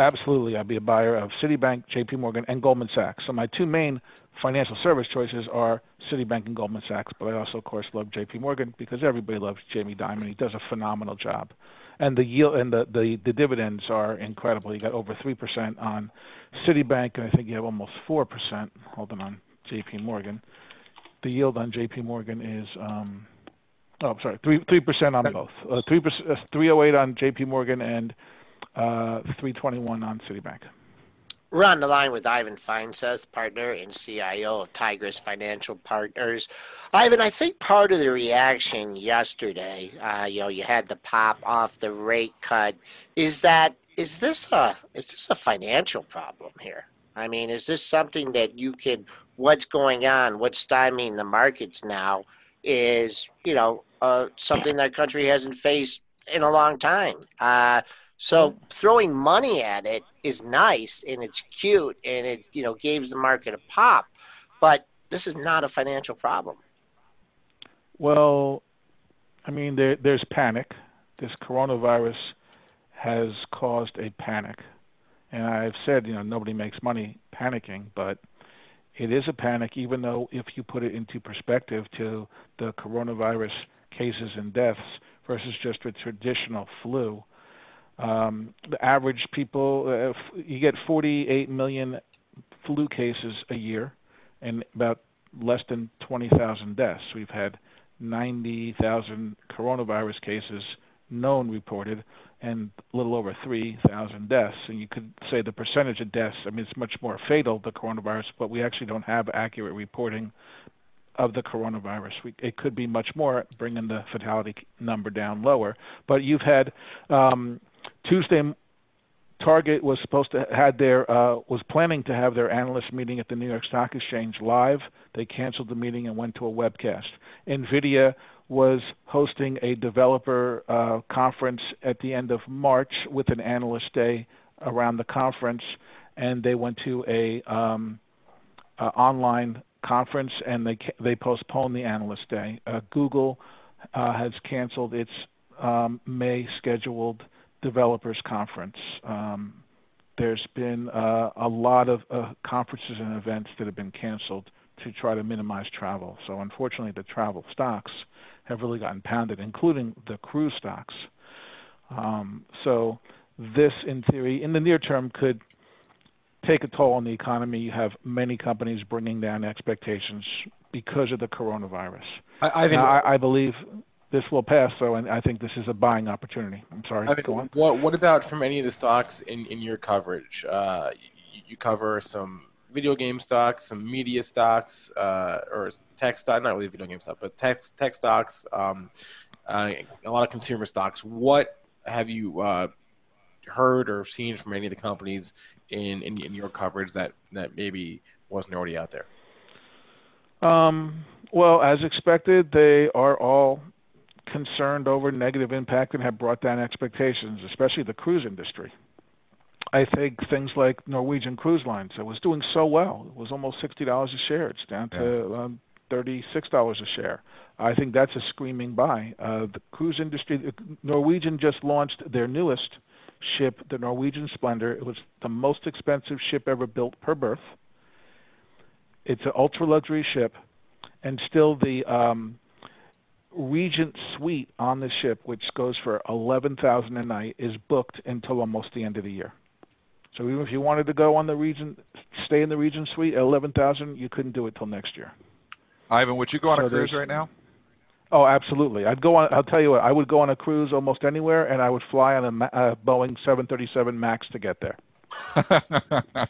Absolutely, I'd be a buyer of Citibank, J.P. Morgan, and Goldman Sachs. So my two main financial service choices are Citibank and Goldman Sachs. But I also, of course, love J.P. Morgan because everybody loves Jamie Dimon. He does a phenomenal job, and the yield and the the, the dividends are incredible. You got over three percent on Citibank, and I think you have almost four percent. Holding on J.P. Morgan. The yield on J.P. Morgan is. Um, Oh, I'm sorry, three three percent on both. Uh, Three percent, three oh eight on J.P. Morgan and uh, three twenty one on Citibank. We're on the line with Ivan Feinseth, partner and CIO of Tigress Financial Partners. Ivan, I think part of the reaction yesterday, uh, you know, you had the pop off the rate cut. Is that is this a is this a financial problem here? I mean, is this something that you can? What's going on? What's stymieing the markets now? Is you know uh, something that country hasn't faced in a long time. Uh, so throwing money at it is nice and it's cute and it you know gives the market a pop, but this is not a financial problem. Well, I mean, there, there's panic. This coronavirus has caused a panic, and I've said, you know, nobody makes money panicking, but it is a panic, even though if you put it into perspective to the coronavirus cases and deaths versus just a traditional flu. Um, the average people, uh, you get 48 million flu cases a year, and about less than 20,000 deaths. We've had 90,000 coronavirus cases known reported, and a little over 3,000 deaths. And you could say the percentage of deaths, I mean, it's much more fatal, the coronavirus, but we actually don't have accurate reporting of the coronavirus. We, it could be much more, bringing the fatality number down lower. But you've had um, Tuesday. Target was supposed to had their uh, was planning to have their analyst meeting at the New York Stock Exchange live. They canceled the meeting and went to a webcast. Nvidia was hosting a developer uh, conference at the end of March with an analyst day around the conference, and they went to a um, online conference and they they postponed the analyst day. Uh, Google uh, has canceled its um, May scheduled developers conference. Um, there's been uh, a lot of uh, conferences and events that have been canceled to try to minimize travel. So unfortunately, the travel stocks have really gotten pounded, including the cruise stocks. Um, so this, in theory, in the near term, could take a toll on the economy. You have many companies bringing down expectations because of the coronavirus. I, Now, I, I believe this will pass, though, and I think this is a buying opportunity. I'm sorry. Ivan, Go on. what what about from any of the stocks in, in your coverage? Uh, you, you cover some video game stocks, some media stocks, uh, or tech stock, not really video game stock, but tech tech stocks. Um, uh, a lot of consumer stocks. What have you uh, heard or seen from any of the companies in, in, in your coverage that that maybe wasn't already out there? Um, well, as expected, they are all concerned over negative impact and have brought down expectations, especially the cruise industry. I think things like Norwegian Cruise Lines, it was doing so well. It was almost sixty dollars a share. It's down to um, thirty-six dollars a share. I think that's a screaming buy. Uh, the cruise industry, Norwegian just launched their newest ship, the Norwegian Splendor. It was the most expensive ship ever built per berth. It's an ultra luxury ship, and still the um, Regent Suite on the ship, which goes for eleven thousand a night, is booked until almost the end of the year. So even if you wanted to go on the Regent, stay in the Regent Suite at eleven thousand, you couldn't do it till next year. Ivan, would you go on So a cruise right now? Oh, absolutely. I'd go on. I'll tell you what. I would go on a cruise almost anywhere, and I would fly on a, a uh, Boeing 737 Max to get there.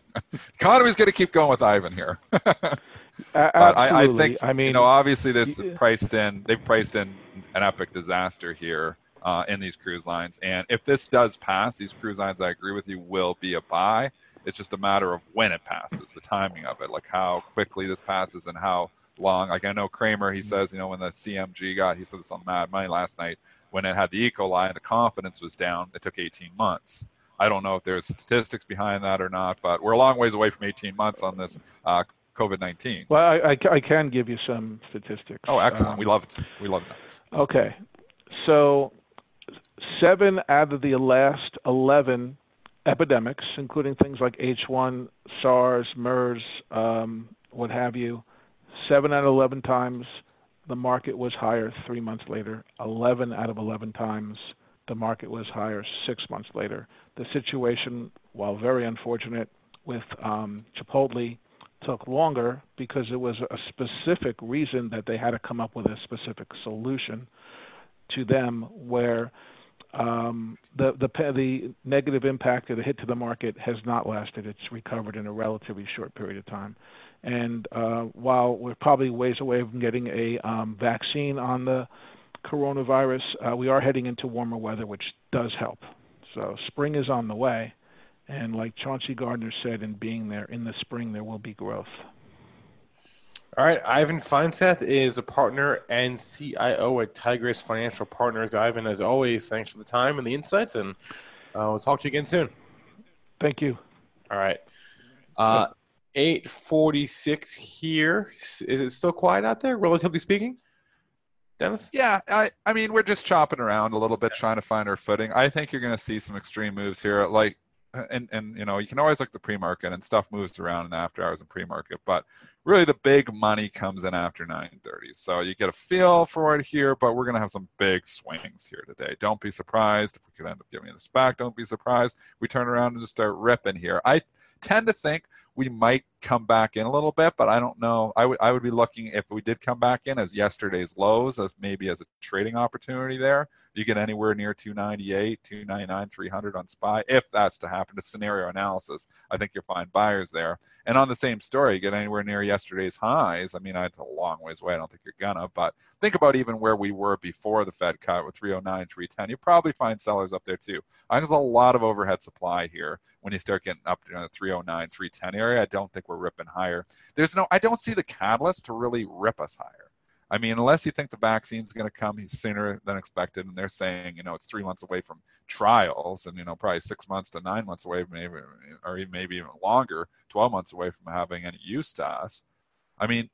Economy's going to keep going with Ivan here. I, I think I mean, you know obviously this priced in they've priced in an epic disaster here uh, in these cruise lines. And if this does pass these cruise lines I agree with you will be a buy. It's just a matter of when it passes the timing of it like how quickly this passes and how long. Like I know Cramer he says you know when the CMG got he said this on Mad Money last night when it had the E. coli the confidence was down. It took 18 months. I don't know if there's statistics behind that or not but we're a long ways away from 18 months on this uh, COVID-19 well, I, I, I can give you some statistics. Oh, excellent. Um, we love it. We love numbers. Okay. So, seven out of the last 11 epidemics, including things like H1, SARS, MERS, um, what have you, seven out of 11 times the market was higher three months later. 11 out of 11 times the market was higher six months later. The situation, while very unfortunate, with um, Chipotle took longer because it was a specific reason that they had to come up with a specific solution to them where um, the the the negative impact of the hit to the market has not lasted. It's recovered in a relatively short period of time. And uh, while we're probably ways away from getting a um, vaccine on the coronavirus, uh, we are heading into warmer weather, which does help. So spring is on the way, and like Chauncey Gardiner said, in being there in the spring, there will be growth. All right, Ivan Feinseth is a partner and CIO at Tigress Financial Partners. Ivan, as always, thanks for the time and the insights, and uh, we'll talk to you again soon. Thank you. All right. Uh, 846 here. Is it still quiet out there, relatively speaking? Dennis? Yeah, I, I mean, we're just chopping around a little bit, trying to find our footing. I think you're going to see some extreme moves here. Like, Uh, and and you know, you can always look at the pre-market and stuff moves around in after hours and pre-market, but really the big money comes in after 9:30. So you get a feel for it here, but we're going to have some big swings here today. Don't be surprised if we could end up giving this back. Don't be surprised we turn around and just start ripping here. I tend to think we might come back in a little bit, but I don't know. I would I would be looking if we did come back in as yesterday's lows, as maybe as a trading opportunity there. You get anywhere near 298, 299, 300 on SPY, if that's to happen. To scenario analysis, I think you'll find buyers there. And on the same story, you get anywhere near yesterday's highs. I mean, it's a long ways away. I don't think you're gonna, but think about even where we were before the Fed cut with 309, 310. You probably find sellers up there too. I think there's a lot of overhead supply here when you start getting up to the 309, 310 area. I don't think we're ripping higher. There's no, I don't see the catalyst to really rip us higher. I mean, unless you think the vaccine's is going to come sooner than expected, and they're saying, you know, it's three months away from trials, and you know, probably six months to nine months away, maybe, or even maybe even longer, twelve months away from having any use to us. I mean,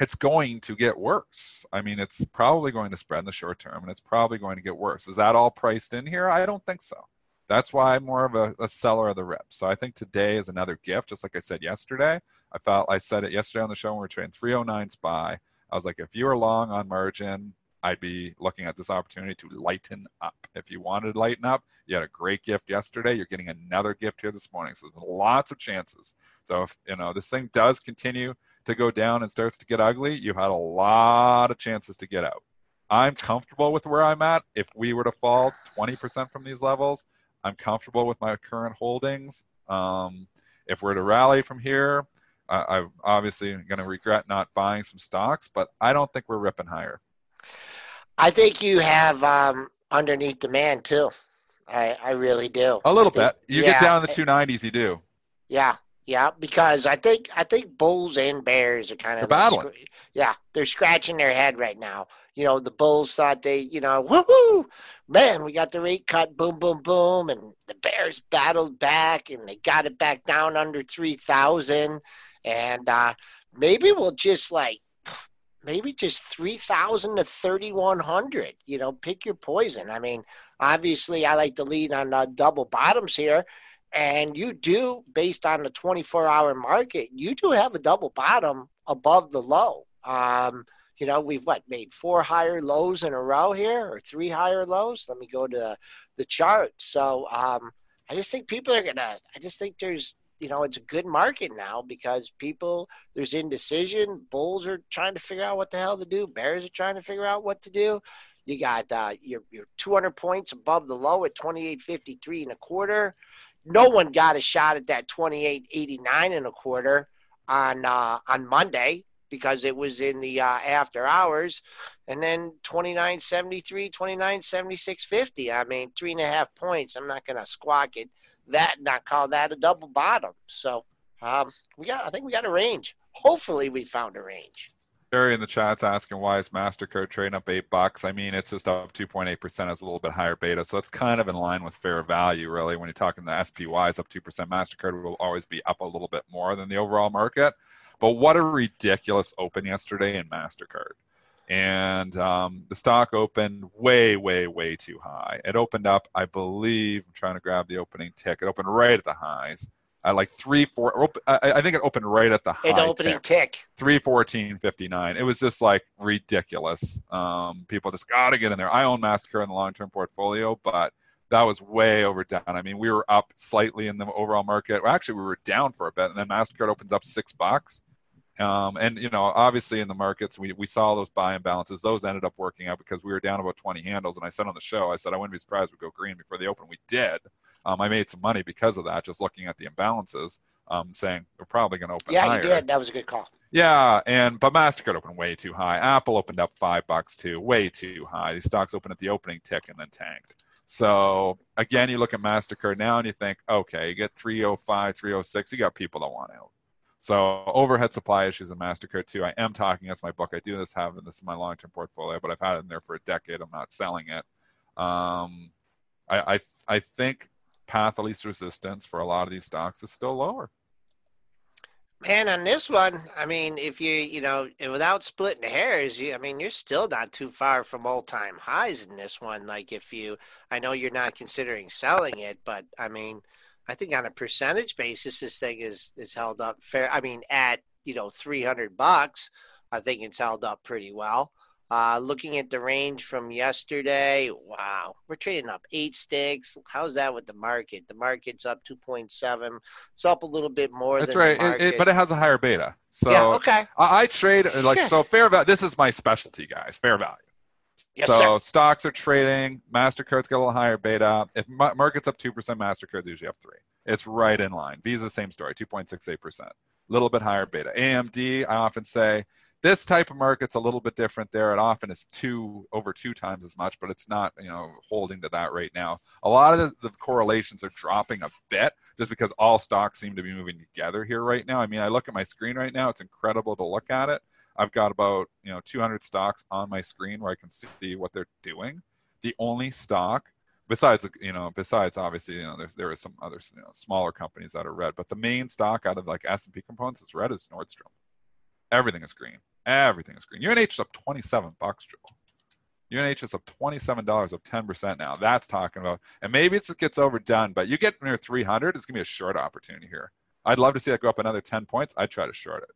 it's going to get worse. I mean, it's probably going to spread in the short term, and it's probably going to get worse. Is that all priced in here? I don't think so. That's why I'm more of a, a seller of the rip. So I think today is another gift, just like I said yesterday. I felt I said it yesterday on the show when we were trading 309 SPY. I was like, if you were long on margin, I'd be looking at this opportunity to lighten up. If you wanted to lighten up, you had a great gift yesterday. You're getting another gift here this morning. So there's lots of chances. So if you know this thing does continue to go down and starts to get ugly, you had a lot of chances to get out. I'm comfortable with where I'm at. If we were to fall 20% from these levels, I'm comfortable with my current holdings. Um, if we're to rally from here, uh, I'm obviously going to regret not buying some stocks, but I don't think we're ripping higher. I think you have um, underneath demand too. I, I really do. A little think, bit. You yeah, get down in the two nineties, you do. Yeah, yeah, because I think I think Bulls and Bears are kind of like battling. yeah, they're scratching their head right now. You know, the Bulls thought they, you know, woohoo, man, we got the rate cut, boom, boom, boom, and the Bears battled back and they got it back down under three thousand, and uh, maybe we'll just like. Maybe just three thousand to thirty one hundred. You know, pick your poison. I mean, obviously, I like to lead on uh, double bottoms here, and you do based on the 24 hour market you do have a double bottom above the low um, you know we've what made four higher lows in a row here or three higher lows? Let me go to the, chart. So um, i just think people are gonna i just think there's you know it's a good market now because people there's indecision. Bulls are trying to figure out what the hell to do. Bears are trying to figure out what to do. You got uh, your, your 200 points above the low at 28.53 and a quarter. No one got a shot at that 28.89 and a quarter on uh, on Monday because it was in the uh, after hours, and then 29.73, 29.76.50. I mean, three and a half points. I'm not going to squawk it that, not call that a double bottom. So um, we got, I think we got a range. Hopefully, we found a range. Jerry in the chat's asking why is Mastercard trading up eight bucks? I mean, it's just up 2.8 percent. It's a little bit higher beta, so it's kind of in line with fair value, really. When you're talking the SPY is up two percent, Mastercard will always be up a little bit more than the overall market. But what a ridiculous open yesterday in Mastercard, and um, the stock opened way, way, way too high. It opened up, I believe. I'm trying to grab the opening tick. It opened right at the highs. At like three, four. I, I think it opened right at the high. An opening tick. tick. 314.59. It was just like ridiculous. Um, people just got to get in there. I own Mastercard in the long term portfolio, but that was way overdone. I mean, we were up slightly in the overall market. Well, actually, we were down for a bit, and then Mastercard opens up six bucks. Um, and you know, obviously in the markets, we, we saw those buy imbalances. Those ended up working out because we were down about 20 handles. And I said on the show, I said I wouldn't be surprised we go green before the open. We did. Um, I made some money because of that, just looking at the imbalances, um, saying we're probably going to open Yeah, higher. you did. That was a good call. Yeah, and but Mastercard opened way too high. Apple opened up five bucks too, way too high. These stocks opened at the opening tick and then tanked. So again, you look at Mastercard now and you think, okay, you get 305, 306, you got people that want out. So overhead supply issues in Mastercard too. I am talking. That's my book. I do this having this is my long-term portfolio, but I've had it in there for a decade. I'm not selling it. Um, I, I I think path of least resistance for a lot of these stocks is still lower. Man, on this one, I mean, if you, you know, without splitting hairs, you, I mean, you're still not too far from all time highs in this one. Like, if you, I know you're not considering selling it, but I mean, I think on a percentage basis, this thing is is held up fair. I mean, at you know, 300 bucks, I think it's held up pretty well. Uh, looking at the range from yesterday, wow, we're trading up eight sticks. How's that with the market? The market's up 2.7. It's up a little bit more. That's than right, The it, it, but it has a higher beta. So yeah, okay. I, I trade like Yeah. so fair value. This is my specialty, guys. Fair value. Yes, so sir. stocks are trading. Mastercard's got a little higher beta. If ma- market's up two percent, Mastercard's usually up three. It's right in line. Visa same story, two point six eight percent. A little bit higher beta. AMD, I often say this type of market's a little bit different there. It often is two over two times as much, but it's not you know holding to that right now. A lot of the, the correlations are dropping a bit just because all stocks seem to be moving together here right now. I mean, I look at my screen right now; it's incredible to look at it. I've got about you know 200 stocks on my screen where I can see what they're doing. The only stock, besides you know, besides obviously you know, there's some other you know, smaller companies that are red, but the main stock out of like S and P components is red is Nordstrom. Everything is green. Everything is green. UNH is up 27 bucks, Joel. UNH is up $27, up 10% now. That's talking about, and maybe it gets overdone, but you get near 300, it's going to be a short opportunity here. I'd love to see that go up another 10 points. I'd try to short it.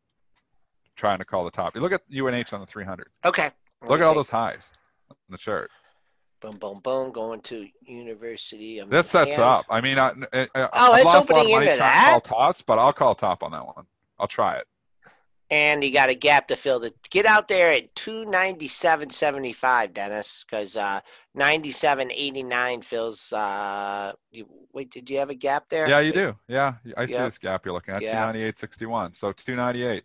Trying to call the top. You look at UNH on the 300. Okay. Look at all those highs in the chart. Boom, boom, boom. Going to University of This sets Miami. up. I mean, I, I, Oh, I've it's lost a lot of money trying to that? call tops, but I'll call top on that one. I'll try it. And you got a gap to fill. The get out there at two ninety seven seventy five, Dennis, because uh, ninety seven eighty nine fills. Uh, you, wait, did you have a gap there? Yeah, you do. Yeah, I see Yeah. this gap you're looking at, Yeah. 298.61. So 298.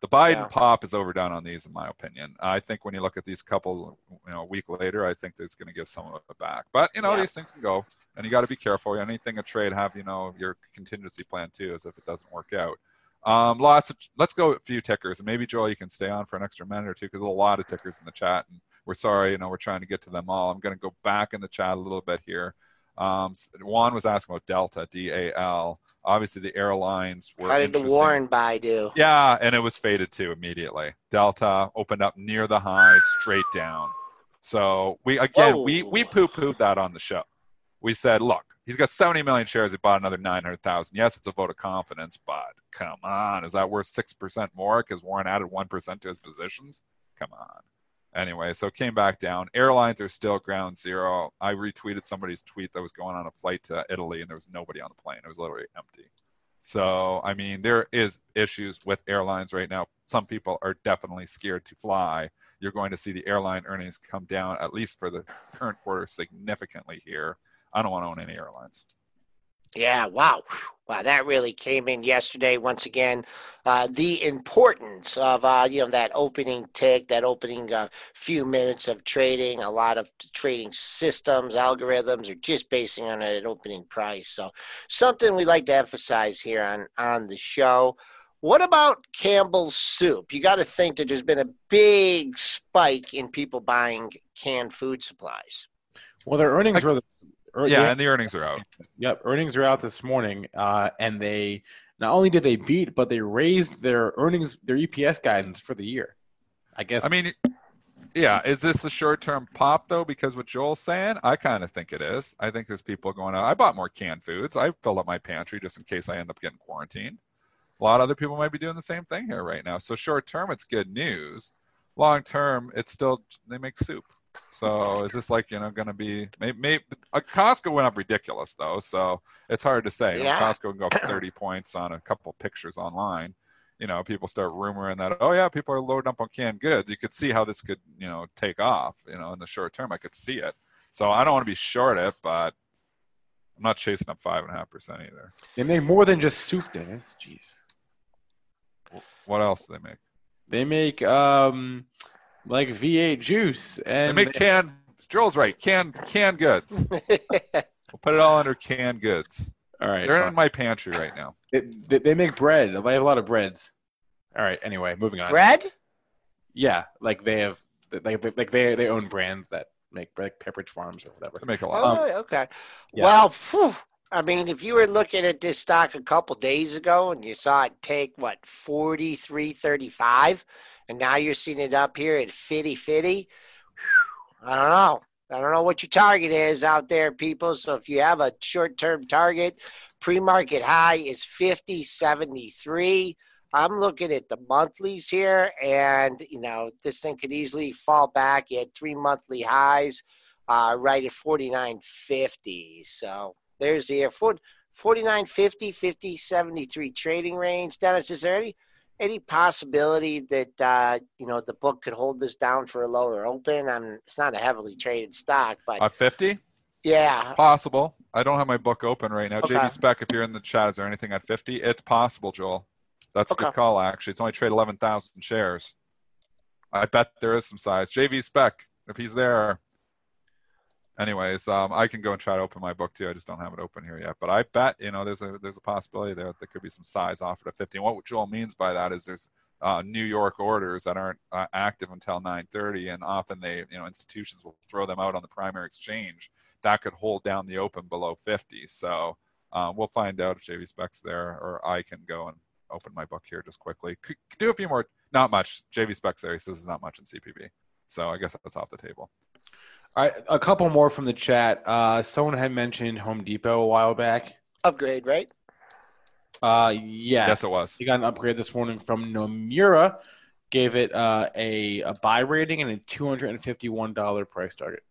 The Biden Yeah. pop is overdone on these, in my opinion. I think when you look at these couple, you know, a week later, I think there's going to give some of it back. But you know, Yeah. these things can go, and you got to be careful. Anything a trade have, you know, your contingency plan too, as if it doesn't work out. Um, lots of let's go a few tickers, and maybe Joel, you can stay on for an extra minute or two because there's a lot of tickers in the chat, and we're sorry, you know, we're trying to get to them all. I'm going to go back in the chat a little bit here. Um, Juan was asking about Delta, D A L. Obviously, the airlines were How did the. Warren buy do? Yeah, and it was faded too immediately. Delta opened up near the high, straight down. So we again we we Whoa. poo pooed that on the show. We said, look, he's got 70 million shares. He bought another 900,000. Yes, it's a vote of confidence, but come on, is that worth six percent more because Warren added one percent to his positions? Come on. Anyway, so came back down. Airlines are still ground zero. I retweeted somebody's tweet that was going on a flight to Italy, and there was nobody on the plane. It was literally empty. So, I mean, there is issues with airlines right now. Some people are definitely scared to fly. You're going to see the airline earnings come down, at least for the current quarter, significantly here. I don't want to own any airlines. Yeah, wow. Wow, that really came in yesterday. Once again, uh, the importance of uh, you know that opening tick, that opening uh, few minutes of trading. A lot of trading systems, algorithms are just basing on an opening price. So something we like to emphasize here on on the show. What about Campbell's soup? You got to think that there's been a big spike in people buying canned food supplies. Well, their earnings were. This, er, Yeah, and the earnings are out. Yep, earnings are out this morning, uh, and they not only did they beat, but they raised their earnings, their EPS guidance for the year. I guess. I mean, yeah, is this a short term pop though? Because what Joel's saying, I kind of think it is. I think there's people going out. I bought more canned foods. I filled up my pantry just in case I end up getting quarantined. A lot of other people might be doing the same thing here right now. So short term, it's good news. Long term, it's still they make soup. So is this like you know going to be maybe, maybe uh, Costco went up ridiculous though, so it's hard to say. Yeah. Costco can go up 30 points on a couple pictures online you know, people start rumoring that, oh yeah, people are loading up on canned goods. You could see how this could, you know, take off, you know, in the short term. I could see it. So I don't want to be short it, but I'm not chasing up five and a half percent either. they make more than just soup, Dennis. Jeez. What else do they make? They make um, like V8 juice, They and make canned. Joel's right. Canned canned goods. We'll put it all under canned goods. all right, They're fine. in my pantry right now. they, they, they make bread. They have a lot of breads. All right. Anyway, moving on. Bread? Yeah, like they have, like like they they own brands that make like Pepperidge Farms or whatever. They make a lot. Oh, Um, really? okay. yeah. Well, phew, I mean, if you were looking at this stock a couple days ago and you saw it take what forty three thirty five, and now you're seeing it up here at fifty fifty. I don't know. I don't know what your target is out there, people. So if you have a short term target, pre market high is fifty seventy three. I'm looking at the monthlies here, and you know this thing could easily fall back. You had three monthly highs, uh, right at 49.50. So there's the air 49.50, 50, 73 trading range. Dennis, is there any any possibility that uh, you know the book could hold this down for a lower open? I'm, it's not a heavily traded stock, but At 50? yeah, Possible. I don't have my book open right now. Okay. JD Spec, if you're in the chat, is there anything at 50? It's possible, Joel. That's a Okay. good call, actually. It's only trade 11,000 shares. I bet there is some size. JV Spec, if he's there. Anyways, um, I can go and try to open my book too. I just don't have it open here yet. But I bet you know there's a there's a possibility there there could be some size offered at 50. And what Joel means by that is there's uh, New York orders that aren't uh, active until 9:30, and often they you know institutions will throw them out on the primary exchange. That could hold down the open below 50. So um, we'll find out if JV Specs there, or I can go and open my book here just quickly. Could, could do a few more, not much. JV Specs there. He says there's not much in CPB. So I guess that's off the table. All right, a couple more from the chat. Uh, someone had mentioned Home Depot a while back. upgrade, right? Uh, yeah, Yes, it was. he got an upgrade this morning from Nomura. Gave it uh, a a buy rating and a two hundred and fifty one dollar price target.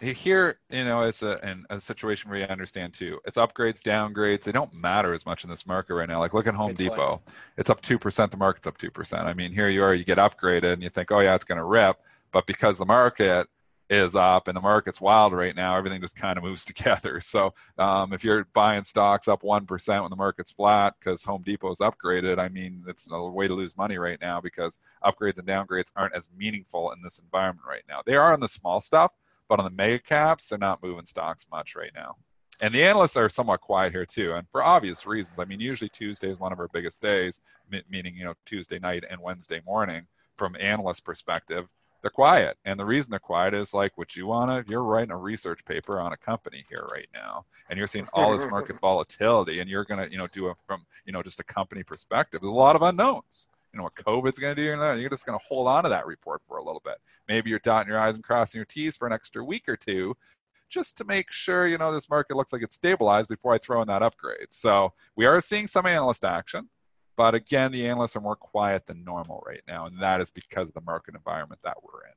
Here, you know, it's a, in a situation where you understand too. It's upgrades, downgrades. They don't matter as much in this market right now. Like look at Home Good point. Depot. It's up two percent. The market's up two percent. I mean, here you are. You get upgraded, and you think, oh yeah, it's going to rip. But because the market is up and the market's wild right now, everything just kind of moves together. So um, if you're buying stocks up 1% when the market's flat because Home Depot is upgraded, I mean, it's a way to lose money right now because upgrades and downgrades aren't as meaningful in this environment right now. They are on the small stuff, but on the mega caps, they're not moving stocks much right now. And the analysts are somewhat quiet here too, and for obvious reasons. I mean, usually Tuesday is one of our biggest days, meaning you know Tuesday night and Wednesday morning from analyst perspective they're quiet. And the reason they're quiet is like, would you want to, you're writing a research paper on a company here right now, and you're seeing all this market volatility, and you're going to, you know, do it from, you know, just a company perspective. There's a lot of unknowns. You know what COVID's going to do, and you're just going to hold on to that report for a little bit. Maybe you're dotting your I's and crossing your T's for an extra week or two, just to make sure, you know, this market looks like it's stabilized before I throw in that upgrade. So we are seeing some analyst action. But again, the analysts are more quiet than normal right now, and that is because of the market environment that we're in.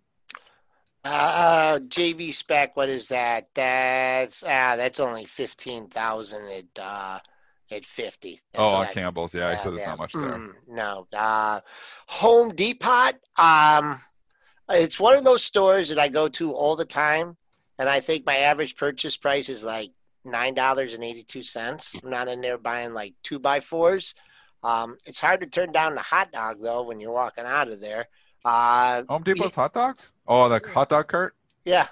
Uh, JV spec, what is that? That's ah, that's only fifteen thousand at uh, at fifty. That's oh, on Campbell's, yeah, I said there's not much there. Mm, no, uh, Home Depot. Um, it's one of those stores that I go to all the time, and I think my average purchase price is like nine dollars and eighty two cents. I'm not in there buying like two by fours. Um, it's hard to turn down the hot dog though when you're walking out of there. Uh, Home Depot's hot dogs? Oh, the hot dog cart? Yeah.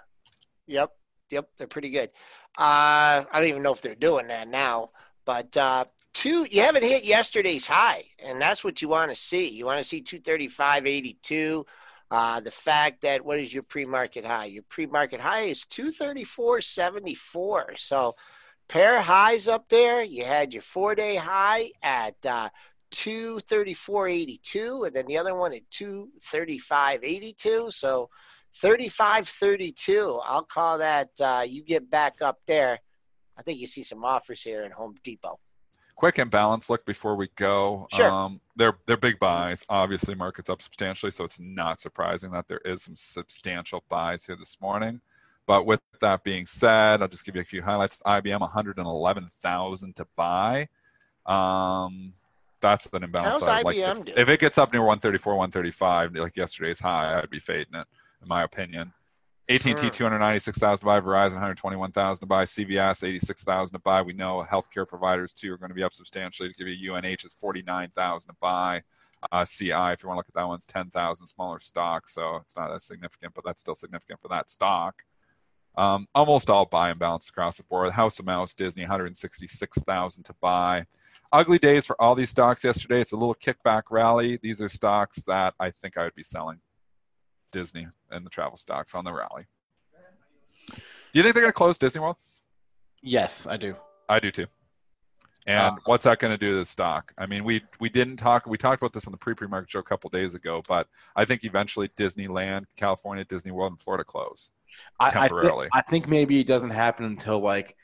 Yep. Yep. They're pretty good. Uh, I don't even know if they're doing that now, but uh, two, you haven't hit yesterday's high, and that's what you want to see. You want to see 235.82. Uh, the fact that what is your pre-market high? Your pre-market high is 234.74. So pair highs up there. You had your four-day high at uh, 234.82 and then the other one at 235.82 so 35.32 i'll call that uh, you get back up there. I think you see some offers here in home depot. Quick imbalance look before we go. Sure. Um, they're they're big buys. Obviously markets up substantially so it's not surprising that there is some substantial buys here this morning but with that being said i'll just give you a few highlights ibm 111000 to buy um, that's an imbalance. How's. IBM like do? if, if, it gets up near 134, 135, like yesterday's high, I'd be fading it, in my opinion. AT&T Sure. 296,000 to buy, Verizon 121,000 to buy, CVS 86,000 to buy. We know healthcare providers too are going to be up substantially. To give you UNH is 49,000 to buy. Uh, CI, if you want to look at that one, one's 10,000 smaller stock, so it's not as significant, but that's still significant for that stock. Um, almost all buy imbalance across the board. House of Mouse, Disney, 166,000 to buy ugly days for all these stocks yesterday. It's a little kickback rally. These are stocks that I think I would be selling. Disney and the travel stocks on the rally. Do you think they're going to close Disney World? Yes, I do. I do too. And Uh, what's that going to do to the stock? I mean, we we didn't talk. We talked about this on the pre pre market show a couple days ago, but I think eventually Disneyland, California, Disney World, and Florida close. I, I thi- Temporarily. I think maybe it doesn't happen until like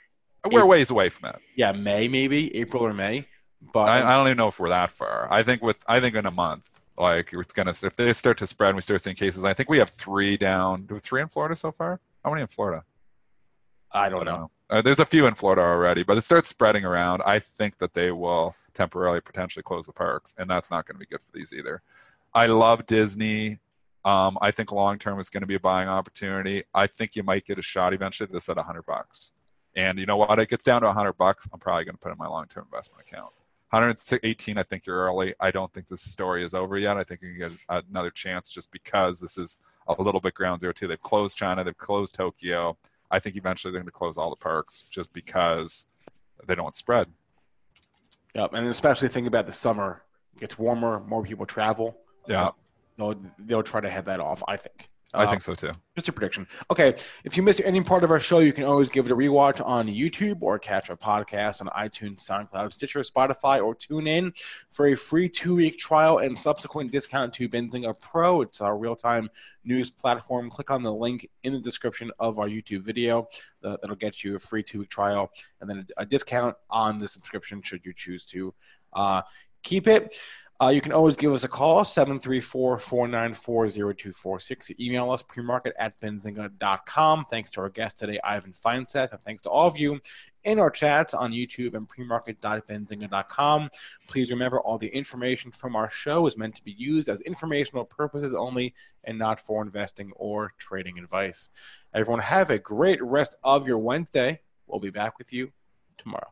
We're ways away from that. yeah May maybe April or May. But I, I don't even know if we're that far. I think with I think in a month, like it's gonna if they start to spread and we start seeing cases. I think we have three down. Do we have three in Florida so far? How many in Florida? I don't know. Uh, there's a few in Florida already, but it starts spreading around. I think that they will temporarily potentially close the parks, and that's not going to be good for these either. I love Disney. Um, I think long term is going to be a buying opportunity. I think you might get a shot eventually. This at 100 bucks, and you know what? It gets down to 100 bucks. I'm probably going to put in my long term investment account. 118. I think you're early. I don't think this story is over yet. I think you can get another chance just because this is a little bit ground zero too. They've closed China. They've closed Tokyo. I think eventually they're going to close all the parks just because they don't spread. Yep, and especially think about the summer. It gets warmer, more people travel. Yeah, So they'll, they'll try to head that off. I think. I Uh, think so too. Just a prediction. Okay, if you missed any part of our show, you can always give it a rewatch on YouTube or catch our podcast on iTunes, SoundCloud, Stitcher, Spotify, or TuneIn for a free two-week trial and subsequent discount to Benzinga Pro. It's our real-time news platform. Click on the link in the description of our YouTube video. Uh, that'll get you a free two-week trial and then a, a discount on the subscription should you choose to uh, keep it. Uh, you can always give us a call, 734-494-0246. Email us, premarket at benzinga.com. Thanks to our guest today, Ivan Feinseth, and thanks to all of you in our chats on YouTube and premarket.benzinga.com. Please remember all the information from our show is meant to be used as informational purposes only and not for investing or trading advice. Everyone, have a great rest of your Wednesday. We'll be back with you tomorrow.